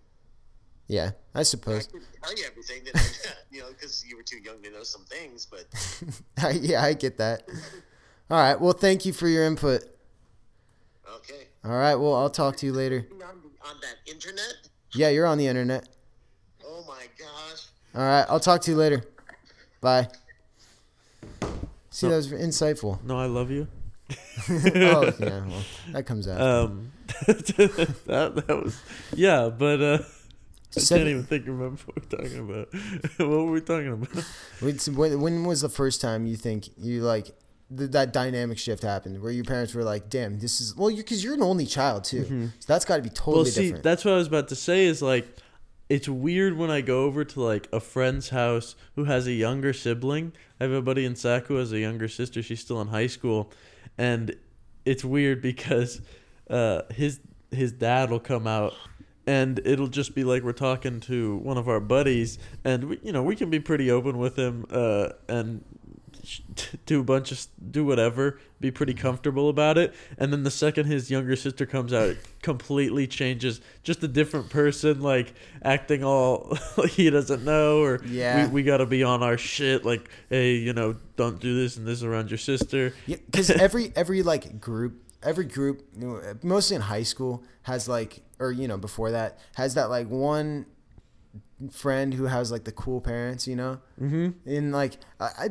Yeah, I I suppose. couldn't tell you everything that I, you know, because you were too young to know some things. But yeah, I get that. All right. Well, thank you for your input. okay, All right. Well, I'll talk to you later. on, on that internet. Yeah, you're on the internet. Oh my gosh. All right. I'll talk to you later. Bye. See, that was insightful. No, I love you. oh, yeah. Well, that comes out. Um, that that was yeah, but uh, I Seven- can't even think remember what we're talking about. what were we talking about? When, when was the first time you think you like th- that dynamic shift happened where your parents were like, "Damn, this is well," because you're an only child too, so that's got to be totally well, see, different. that's what I was about to say. Is like, it's weird when I go over to like a friend's house who has a younger sibling. I have a buddy in Sac who has a younger sister. She's still in high school, and it's weird because uh, his his dad will come out. And it'll just be like we're talking to one of our buddies, and we, you know we can be pretty open with him, uh, and do a bunch of do whatever, be pretty comfortable about it. And then the second his younger sister comes out, it completely changes. Just a different person, like acting all like he doesn't know, or Yeah. we, we got to be on our shit. Like, hey, you know, don't do this and this around your sister. Yeah, because every every like group, every group, mostly in high school, has like, or you know, before that, has that like one friend who has like the cool parents, you know. Mm-hmm. And like, I, I,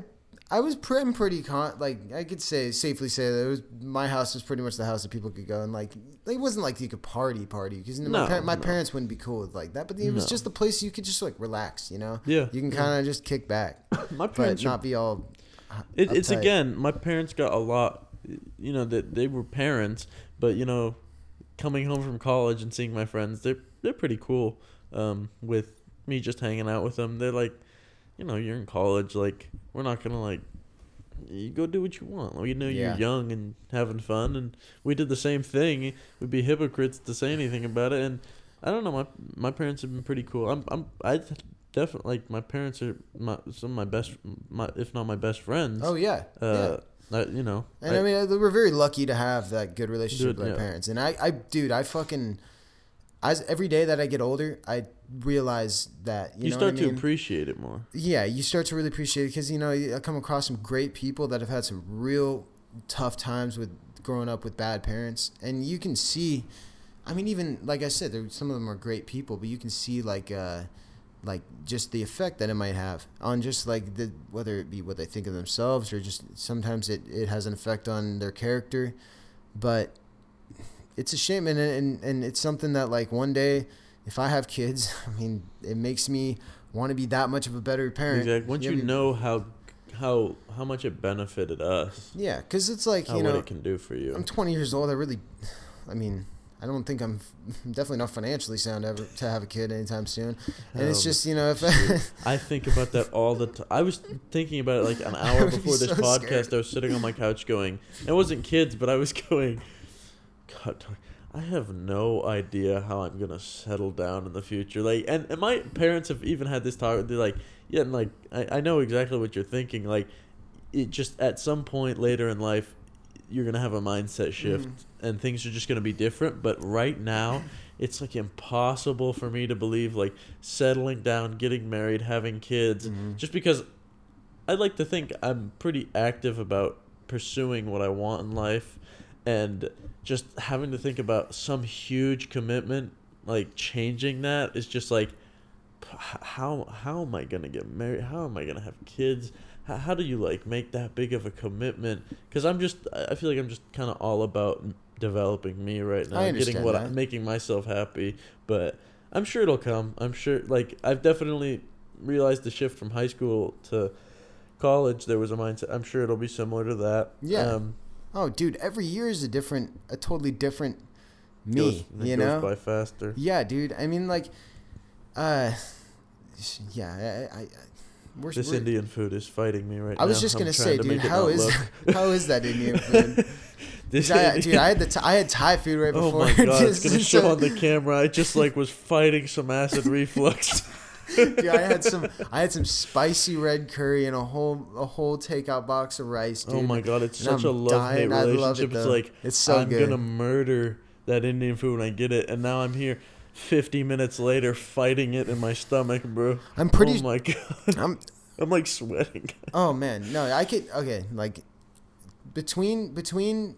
I was pre- I'm pretty con like I could say safely say that it was my house was pretty much the house that people could go and like it wasn't like you could party party because my, par- my no. parents wouldn't be cool with like that but it was No. just the place you could just like relax you know Yeah, you can kind of just kick back My parents are not be all It, it's again, my parents got a lot. You know that they were parents, but you know, coming home from college and seeing my friends, they're they're pretty cool. Um, with me just hanging out with them, they're like, you know, you're in college, like we're not gonna like. You go do what you want. Well, you know Yeah. you're young and having fun, and we did the same thing. We'd be hypocrites to say anything about it, and I don't know. My my parents have been pretty cool. I'm I'm I definitely like my parents are my some of my best, my if not my best friends. oh yeah yeah Uh, I, you know, And I, mean, uh, we're very lucky to have that good relationship Dude, with our yeah. parents. And I, I, dude, I fucking, as every day that I get older, I realize that you, you, know start what I mean? to appreciate it more. yeah, you start to really appreciate it because you know I come across some great people that have had some real tough times with growing up with bad parents, and you can see. I mean, even like I said, there, some of them are great people, but you can see like, uh, like just the effect that it might have on just like the whether it be what they think of themselves or just sometimes it, it has an effect on their character, but it's a shame and and and it's something that like one day if I have kids, I mean, it makes me want to be that much of a better parent. Exactly. Once Yeah, you know how how how much it benefited us, Yeah, because it's like you what know, it can do for you. I'm 20 years old. I really, I mean, I don't think I'm I'm definitely not financially sound ever to have a kid anytime soon. And it's Um, just you know if I think about that all the time. I was thinking about it like an hour would be before this so podcast. scared. I was sitting on my couch going, it wasn't kids, but I was going, God, I have no idea how I'm gonna settle down in the future. Like, and, and my parents have even had this talk. They're like, yeah, and like I, I know exactly what you're thinking. Like, it just at some point later in life, you're gonna have a mindset shift, mm. and things are just gonna be different. But right now. It's like impossible for me to believe like settling down, getting married, having kids, mm-hmm. just because I like to think I'm pretty active about pursuing what I want in life and just having to think about some huge commitment like changing that is just like how how am I going to get married? How am I going to have kids? How, how do you like make that big of a commitment? Cuz I'm just I feel like I'm just kind of all about developing me right now, getting what i'm making myself happy, but I'm sure it'll come. I'm sure like I've definitely realized the shift from high school to college there was a mindset i'm sure it'll be similar to that Yeah. um oh dude, every year is a different, a totally different me. goes, you goes know? by faster Yeah, dude. I mean, like, uh, yeah, I, I, we're, this we're- indian food is fighting me right now I was just I'm gonna say, to dude, how is how is that Indian food? this I, Indian- dude, I had the t- I had Thai food right before. oh my god it's Just- gonna show on the camera i just like was fighting some acid reflux Dude, I had some I had some spicy red curry and a whole a whole takeout box of rice. Oh dude. oh my god it's And such a I'm love hate. I love it, relationship it's like It's so i'm good. gonna murder that indian food when i get it and now i'm here 50 minutes later fighting it in my stomach bro I'm pretty. oh my god I'm i'm like sweating Oh man, no, I could okay, like between between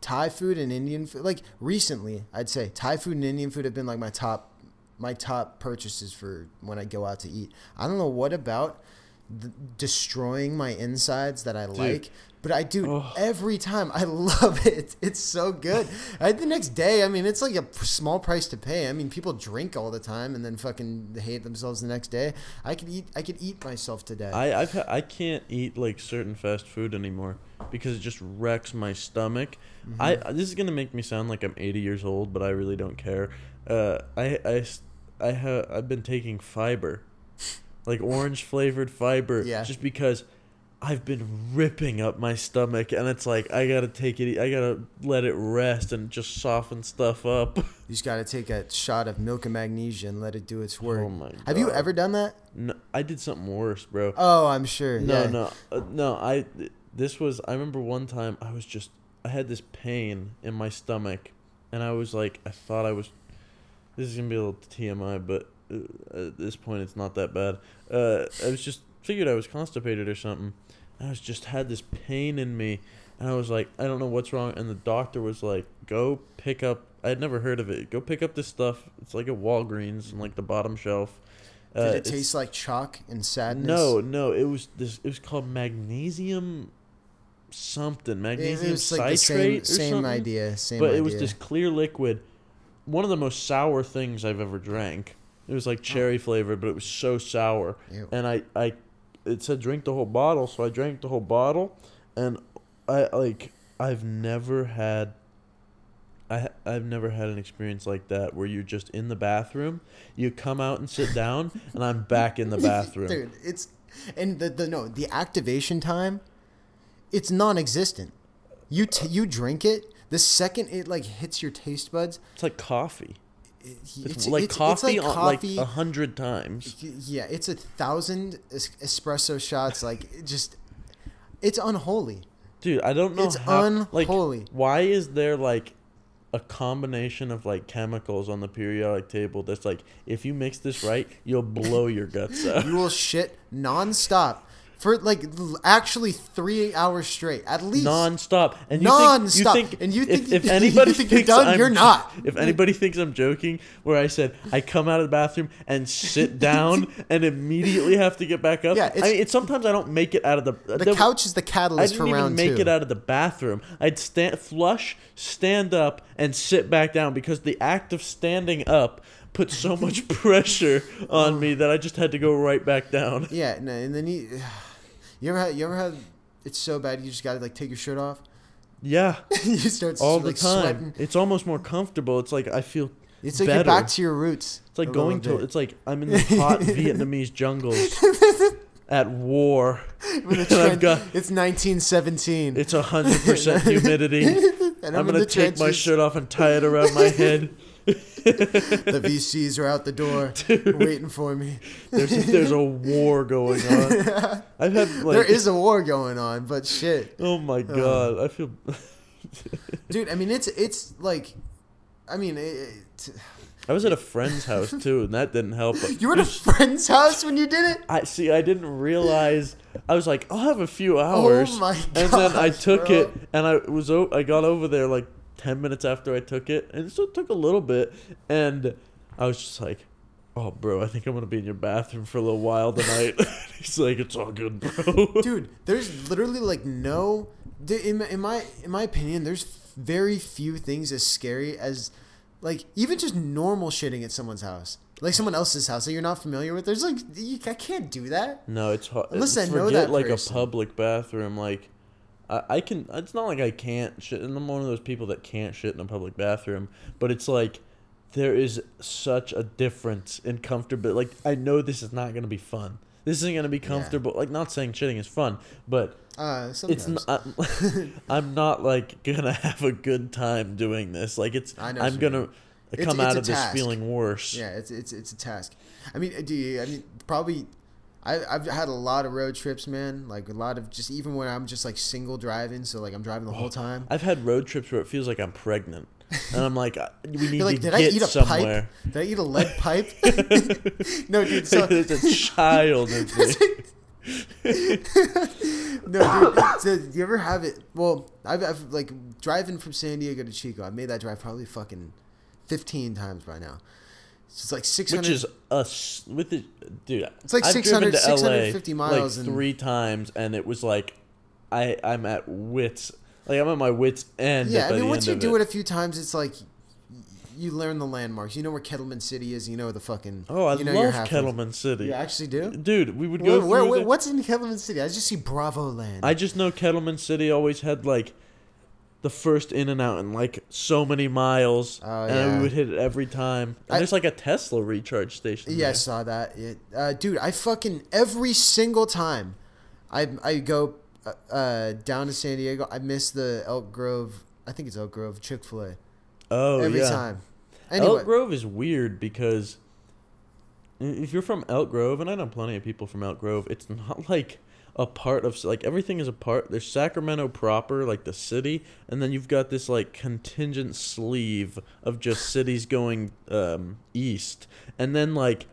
Thai food and Indian food, like recently, I'd say Thai food and Indian food have been like my top my top purchases for when I go out to eat. I don't know what about th- destroying my insides that I like, but I do Oh. every time. I love it. It's so good. I, the next day, I mean, it's like a p- small price to pay. I mean, people drink all the time and then fucking hate themselves the next day. I could eat. I could eat myself to death. I I've I can't eat like certain fast food anymore because it just wrecks my stomach. Mm-hmm. I this is gonna make me sound like I'm 80 years old, but I really don't care. Uh, I I I have I've been taking fiber, like orange flavored fiber, Yeah. just because. I've been ripping up my stomach, and it's like I gotta take it. I gotta let it rest and just soften stuff up. You just got to take a shot of milk and magnesia and let it do its work. Oh my God. Have you ever done that? No, I did something worse, bro. Oh, I'm sure. No, yeah. no, uh, no. I this was. I remember one time I was just. I had this pain in my stomach, and I was like, I thought I was. This is gonna be a little TMI, but uh, at this point it's not that bad. Uh, I was just figured I was constipated or something. I was just had this pain in me, and I was like, I don't know what's wrong. And the doctor was like, Go pick up. I had never heard of it. Go pick up this stuff. It's like at Walgreens and like the bottom shelf. Uh, Did it taste like chalk and sadness? No, no, it was this. It was called magnesium something, magnesium it was like the citrate same, or same something. idea. Same but idea. it was this clear liquid. One of the most sour things I've ever drank. It was like cherry oh. flavored, but it was so sour. Oh. Ew. And I, I, it said drink the whole bottle, so I drank the whole bottle, and I like I've never had. I I've never had an experience like that where you're just in the bathroom, you come out and sit down, and I'm back in the bathroom. Dude, it's and the, the no the activation time, it's non-existent. You t- you drink it the second it like hits your taste buds. It's like coffee. it- It's, like coffee like on coffee. like a hundred times. yeah, it's a thousand es- espresso shots. Like it just, it's unholy. Dude, I don't know It's how like unholy. why is there like a combination of like chemicals on the periodic table that's like if you mix this right, you'll blow your guts out. You will shit nonstop for like actually three hours straight at least. Non-stop, and you Non-stop. think you think And you if, think- if you anybody think you're thinks done, I'm you're not. If anybody thinks I'm joking, where I said I come out of the bathroom and sit down and immediately have to get back up. Yeah, I it's- mean, it's sometimes I don't make it out of the the couch is the catalyst I didn't for even round make two. it out of the bathroom. I'd stand, flush, stand up, and sit back down because the act of standing up put so much pressure on oh. me that I just had to go right back down. Yeah, no, and then you, you ever had, you ever had, it's so bad you just gotta like take your shirt off. Yeah, you start all like the time. sweating. It's almost more comfortable. It's like I feel. It's like better. you're back to your roots. It's like going to. It's like I'm in the hot Vietnamese jungles at war. And I've got it's 1917. it's hundred percent humidity. and I'm in gonna take my shirt off and tie it around my head. The VCs are out the door waiting for me. There's there's a war going on. I've had like there is a war going on, but shit, Oh my god, um, I feel dude. I mean, it's it's like, I mean, it, it, I was at a friend's house too, and that didn't help. you were at a friend's house when you did it. I see. I didn't realize. I was like, I'll have a few oh hours, Oh my and then I took bro. it, and I was I got over there like ten minutes after I took it, and so it took a little bit, and I was just like. Oh, bro, I think I'm gonna be in your bathroom for a little while tonight. He's like, "It's all good, bro." dude there's literally like no in, my- in my in my opinion there's very few things as scary as like even just normal shitting at someone's house like someone else's house that you're not familiar with there's like you, i can't do that No, it's hard. Unless I know forget that like person. a public bathroom. Like, I, I can. It's not like I can't shit. And I'm one of those people that can't shit in a public bathroom. But it's like there is such a difference in comfortability. Like, I know this is not gonna be fun. This isn't gonna be comfortable. Like, not saying shitting is fun, but uh it's not. I'm not like gonna have a good time doing this. Like, it's. I know I'm gonna mean. come It's- out it's of this task. feeling worse. yeah it's it's it's a task i mean do you i mean probably I, I've had a lot of road trips, man. Like a lot of just even when I'm just like single driving, so like I'm driving the whole oh, time. I've had road trips where it feels like I'm pregnant, and I'm like, we need like, to did get I eat a somewhere. pipe? Did I eat a lead pipe? no, dude. So There's a child in me. No, dude. So, do you ever have it? Well, I've, I've like driving from San Diego to Chico. I've made that drive probably fucking fifteen times by now. It's like six Which is us with the dude. It's like I've 600 driven to 650 LA miles like and- three times, and it was like, I I'm at wits. Like I'm at my wits end. yeah, I mean, once you do it. a few times, it's like you learn the landmarks. You know where Kettleman City is. You know the fucking. Oh, I you know love Kettleman City. You actually do. Dude, we would go where, through. where- the- what's in Kettleman City? I just see Bravo Land. I just know Kettleman City always had like the first in and out in like so many miles, Oh, and yeah. we would hit it every time. And I- there's like a Tesla recharge station. Yeah, I saw that. It, uh, dude, I fucking every single time I I go uh, uh, down to San Diego, I miss the Elk Grove. I think it's Elk Grove Chick Fil A Oh every yeah. time. Anyway, Elk Grove is weird because if you're from Elk Grove, and I know plenty of people from Elk Grove, it's not like a part of like everything is a part. There's Sacramento proper, like the city, and then you've got this like contingent sleeve of just cities going um, east, and then like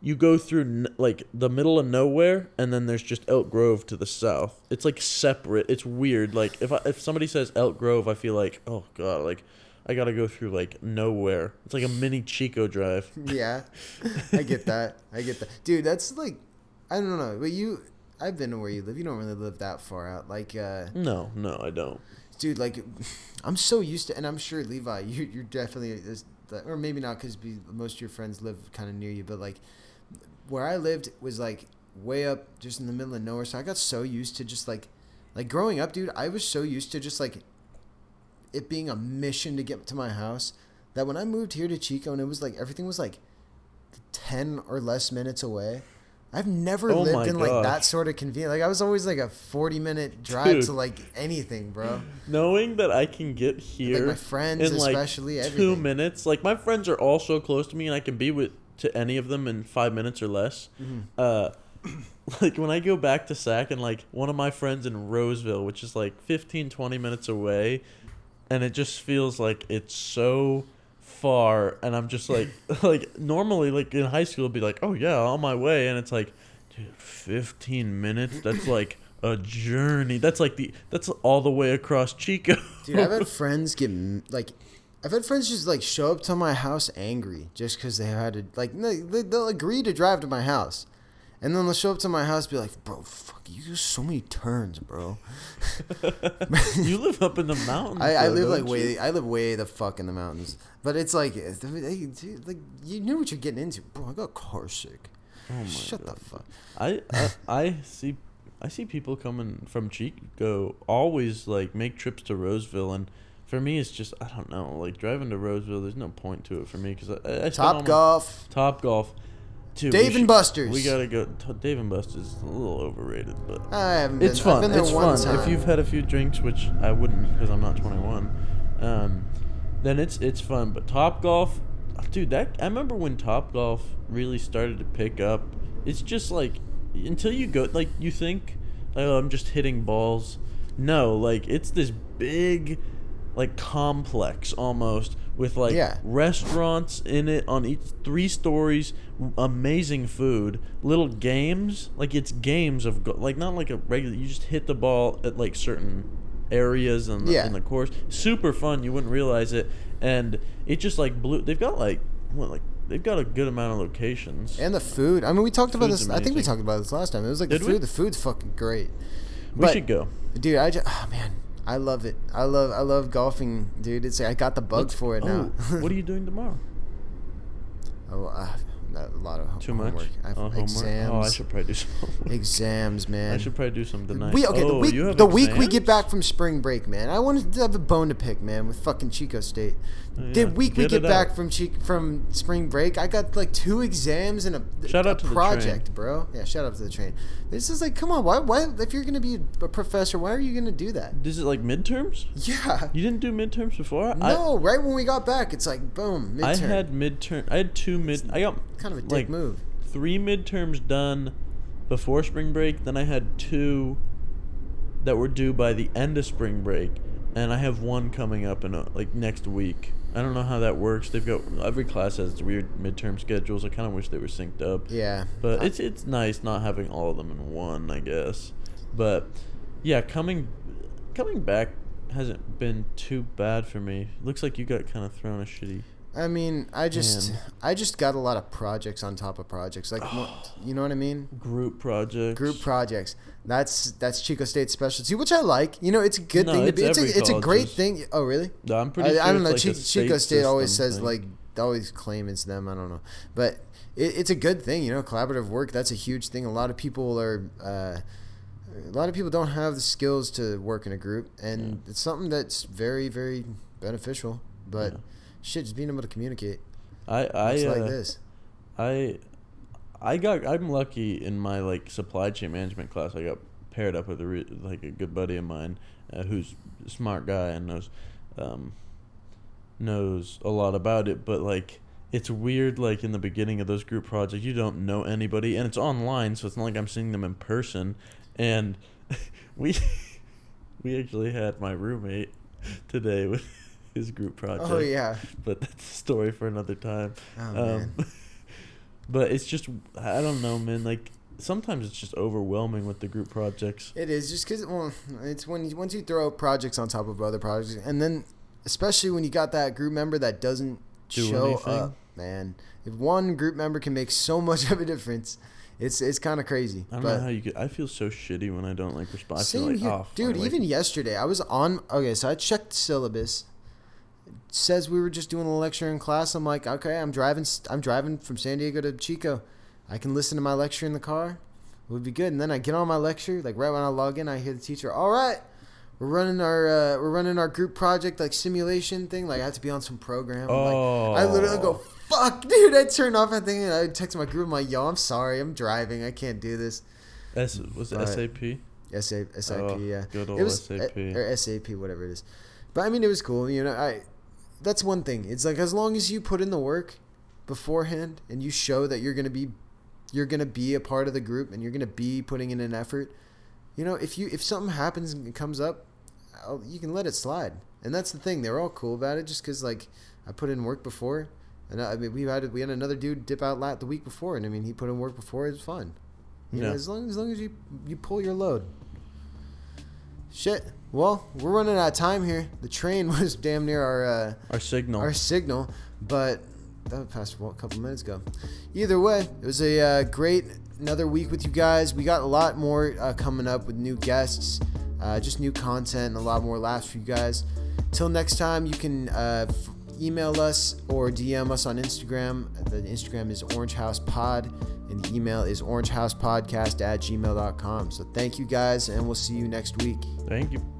you go through like the middle of nowhere, and then there's just Elk Grove to the south. It's like separate. It's weird. Like if I, if somebody says Elk Grove, I feel like oh god, like I gotta go through like nowhere. It's like a mini Chico drive. Yeah, I get that. I get that, dude. That's like, I don't know, but you, I've been to where you live. You don't really live that far out. Like, uh, No, no, I don't. dude, like, I'm so used to, and I'm sure Levi, you, you're definitely this, or maybe not because most of your friends live kind of near you, but like, where I lived was like way up, just in the middle of nowhere. So I got so used to just like, like growing up, dude. I was so used to just like it being a mission to get to my house that when I moved here to Chico and it was like everything was like ten or less minutes away. I've never Oh lived in like that sort of convenience. Like I was always like a forty minute drive Dude. to like anything, bro. Knowing that I can get here my friends in like especially, two everything. minutes. Like my friends are all so close to me, and I can be with to any of them in five minutes or less. Mm-hmm. Uh, like when I go back to Sac and like one of my friends in Roseville, which is like 15, 20 minutes away, and it just feels like it's so far and i'm just like like normally like in high school it'd be like oh yeah on my way and it's like dude 15 minutes? That's like a journey. That's like the that's all the way across chico. Dude, I've had friends get like, I've had friends just like show up to my house angry just because they had to like they, they'll agree to drive to my house, and then they'll show up to my house and be like, bro, fuck, you do so many turns, bro. you live up in the mountains I, I though, live like don't way? I live way the fuck in the mountains, but it's like it's- dude, like you know what you're getting into, bro. I got car sick. Oh my Shut God. the fuck. I, I I see I see people coming from Chico always like make trips to Roseville and for me it's just I don't know like driving to Roseville there's no point to it for me because I, I Top golf. Top golf. Dude, Dave and should- Buster's. We gotta go. Dave and Buster's is a little overrated, but I haven't it's I've fun. been there It's fun. If you've had a few drinks, which I wouldn't because I'm not 21, um, then it's it's fun. But Top Golf, dude, that I remember when Top Golf really started to pick up. It's just like until you go, like you think, oh, I'm just hitting balls. No, like it's this big, like complex almost with like Yeah. restaurants in it on each three stories amazing food little games like it's games of go- like not like a regular you just hit the ball at like certain areas in the, Yeah. in the course super fun you wouldn't realize it and it just like blew they've got like what like they've got a good amount of locations and the food. I mean, we talked about this. I think we talked about this last time. It was like Did the we? food. The food's fucking great. we but- should go Dude, I just, oh man, I love it. I love, I love golfing, dude. It's like I got the bug Let's- for it now. oh, what are you doing tomorrow oh, I have a lot of too homework. much I have uh, homework? exams. oh i should probably do some homework. exams, man. i should probably do some tonight We okay. the oh, week, you have the week we get back from spring break, man. I wanted to have a bone to pick, man, with fucking Chico State. The yeah. week we Get back out. from Chi- from spring break, I got like two exams and a, Shout a the project, bro. Yeah, shout out to the train. This is like, come on, why, why? If you're gonna be a professor, why are you gonna do that? is it like midterms Yeah. you didn't do midterms before I, No, right when we got back, it's like boom, midterm. I had midterm. I had two mid. I got kind of a dick like move. three midterms done before spring break. Then I had two that were due by the end of spring break, and I have one coming up in a, like next week. I don't know how that works. They've got every class has weird midterm schedules. I kind of wish they were synced up. Yeah, But I- it's it's nice not having all of them in one, I guess. But yeah, coming coming back hasn't been too bad for me. Looks like you got kind of thrown a shitty. I mean, I just, Man. I just got a lot of projects on top of projects. Like, mo- you know what I mean? Group projects. Group projects. That's that's Chico State's specialty, which I like. You know, it's a good No, thing to it's be. It's a, it's a great thing. Oh, really? No, I'm pretty I, sure I don't know. like a Chi- state Chico State always says thing. like always claim it's them. I don't know, but it, it's a good thing. You know, collaborative work. That's a huge thing. A lot of people are. Uh, a lot of people don't have the skills to work in a group, and it's something that's very, very beneficial. But Yeah. Shit, just being able to communicate. I I uh, like this. I I got I'm lucky in my like supply chain management class. I got paired up with a re- like a good buddy of mine uh, who's a smart guy and knows um, knows a lot about it. But like it's weird. Like in the beginning of those group projects, you don't know anybody, and it's online, so it's not like I'm seeing them in person. And we we actually had my roommate today with his group project Oh yeah. but that's a story for another time. Oh, um, man. but it's just I don't know, man. Like sometimes it's just overwhelming with the group projects. It is just because well, it's when you, once you throw projects on top of other projects, and then especially when you got that group member that doesn't Do show anything. up, man. If one group member can make so much of a difference, it's it's kind of crazy. I don't know how you get. I feel so shitty when I don't like respond. I feel same like, here, oh, dude. finally. Even yesterday, I was on. Okay, so I checked syllabus. It says we were just doing a lecture in class. I'm like, okay, I'm driving. I'm driving from San Diego to Chico. I can listen to my lecture in the car. It would be good. And then I get on my lecture, like right when I log in, I hear the teacher. All right, we're running our uh, we're running our group project like simulation thing. Like I have to be on some program. I'm like, I literally go, Oh. fuck, dude. I turn off that thing and I text my group. I'm like, yo, I'm sorry, I'm driving. I can't do this. S was it SAP? SA, SIP, Oh, yeah. good it old was, SAP. or SAP, whatever it is. But I mean, it was cool. You know, I. That's one thing. It's like as long as you put in the work beforehand and you show that you're gonna be, you're gonna be a part of the group and you're gonna be putting in an effort. You know, if you if something happens and it comes up, I'll, you can let it slide. And that's the thing. They're all cool about it, just because like I put in work before, and I, I mean we had we had another dude dip out lat the week before, and I mean he put in work before. It was fun. You know, Yeah. as long as long as you you pull your load. Shit. Well, we're running out of time here. The train was damn near our uh, Our signal. our signal, but that passed a couple minutes ago. Either way, it was a uh, great another week with you guys. We got a lot more uh, coming up with new guests, uh, just new content, and a lot more laughs for you guys. Till next time, you can uh, f- email us or DM us on Instagram. The Instagram is Orange House Pod, and the email is orangehousepodcast at gmail.com. So thank you guys, and we'll see you next week. Thank you.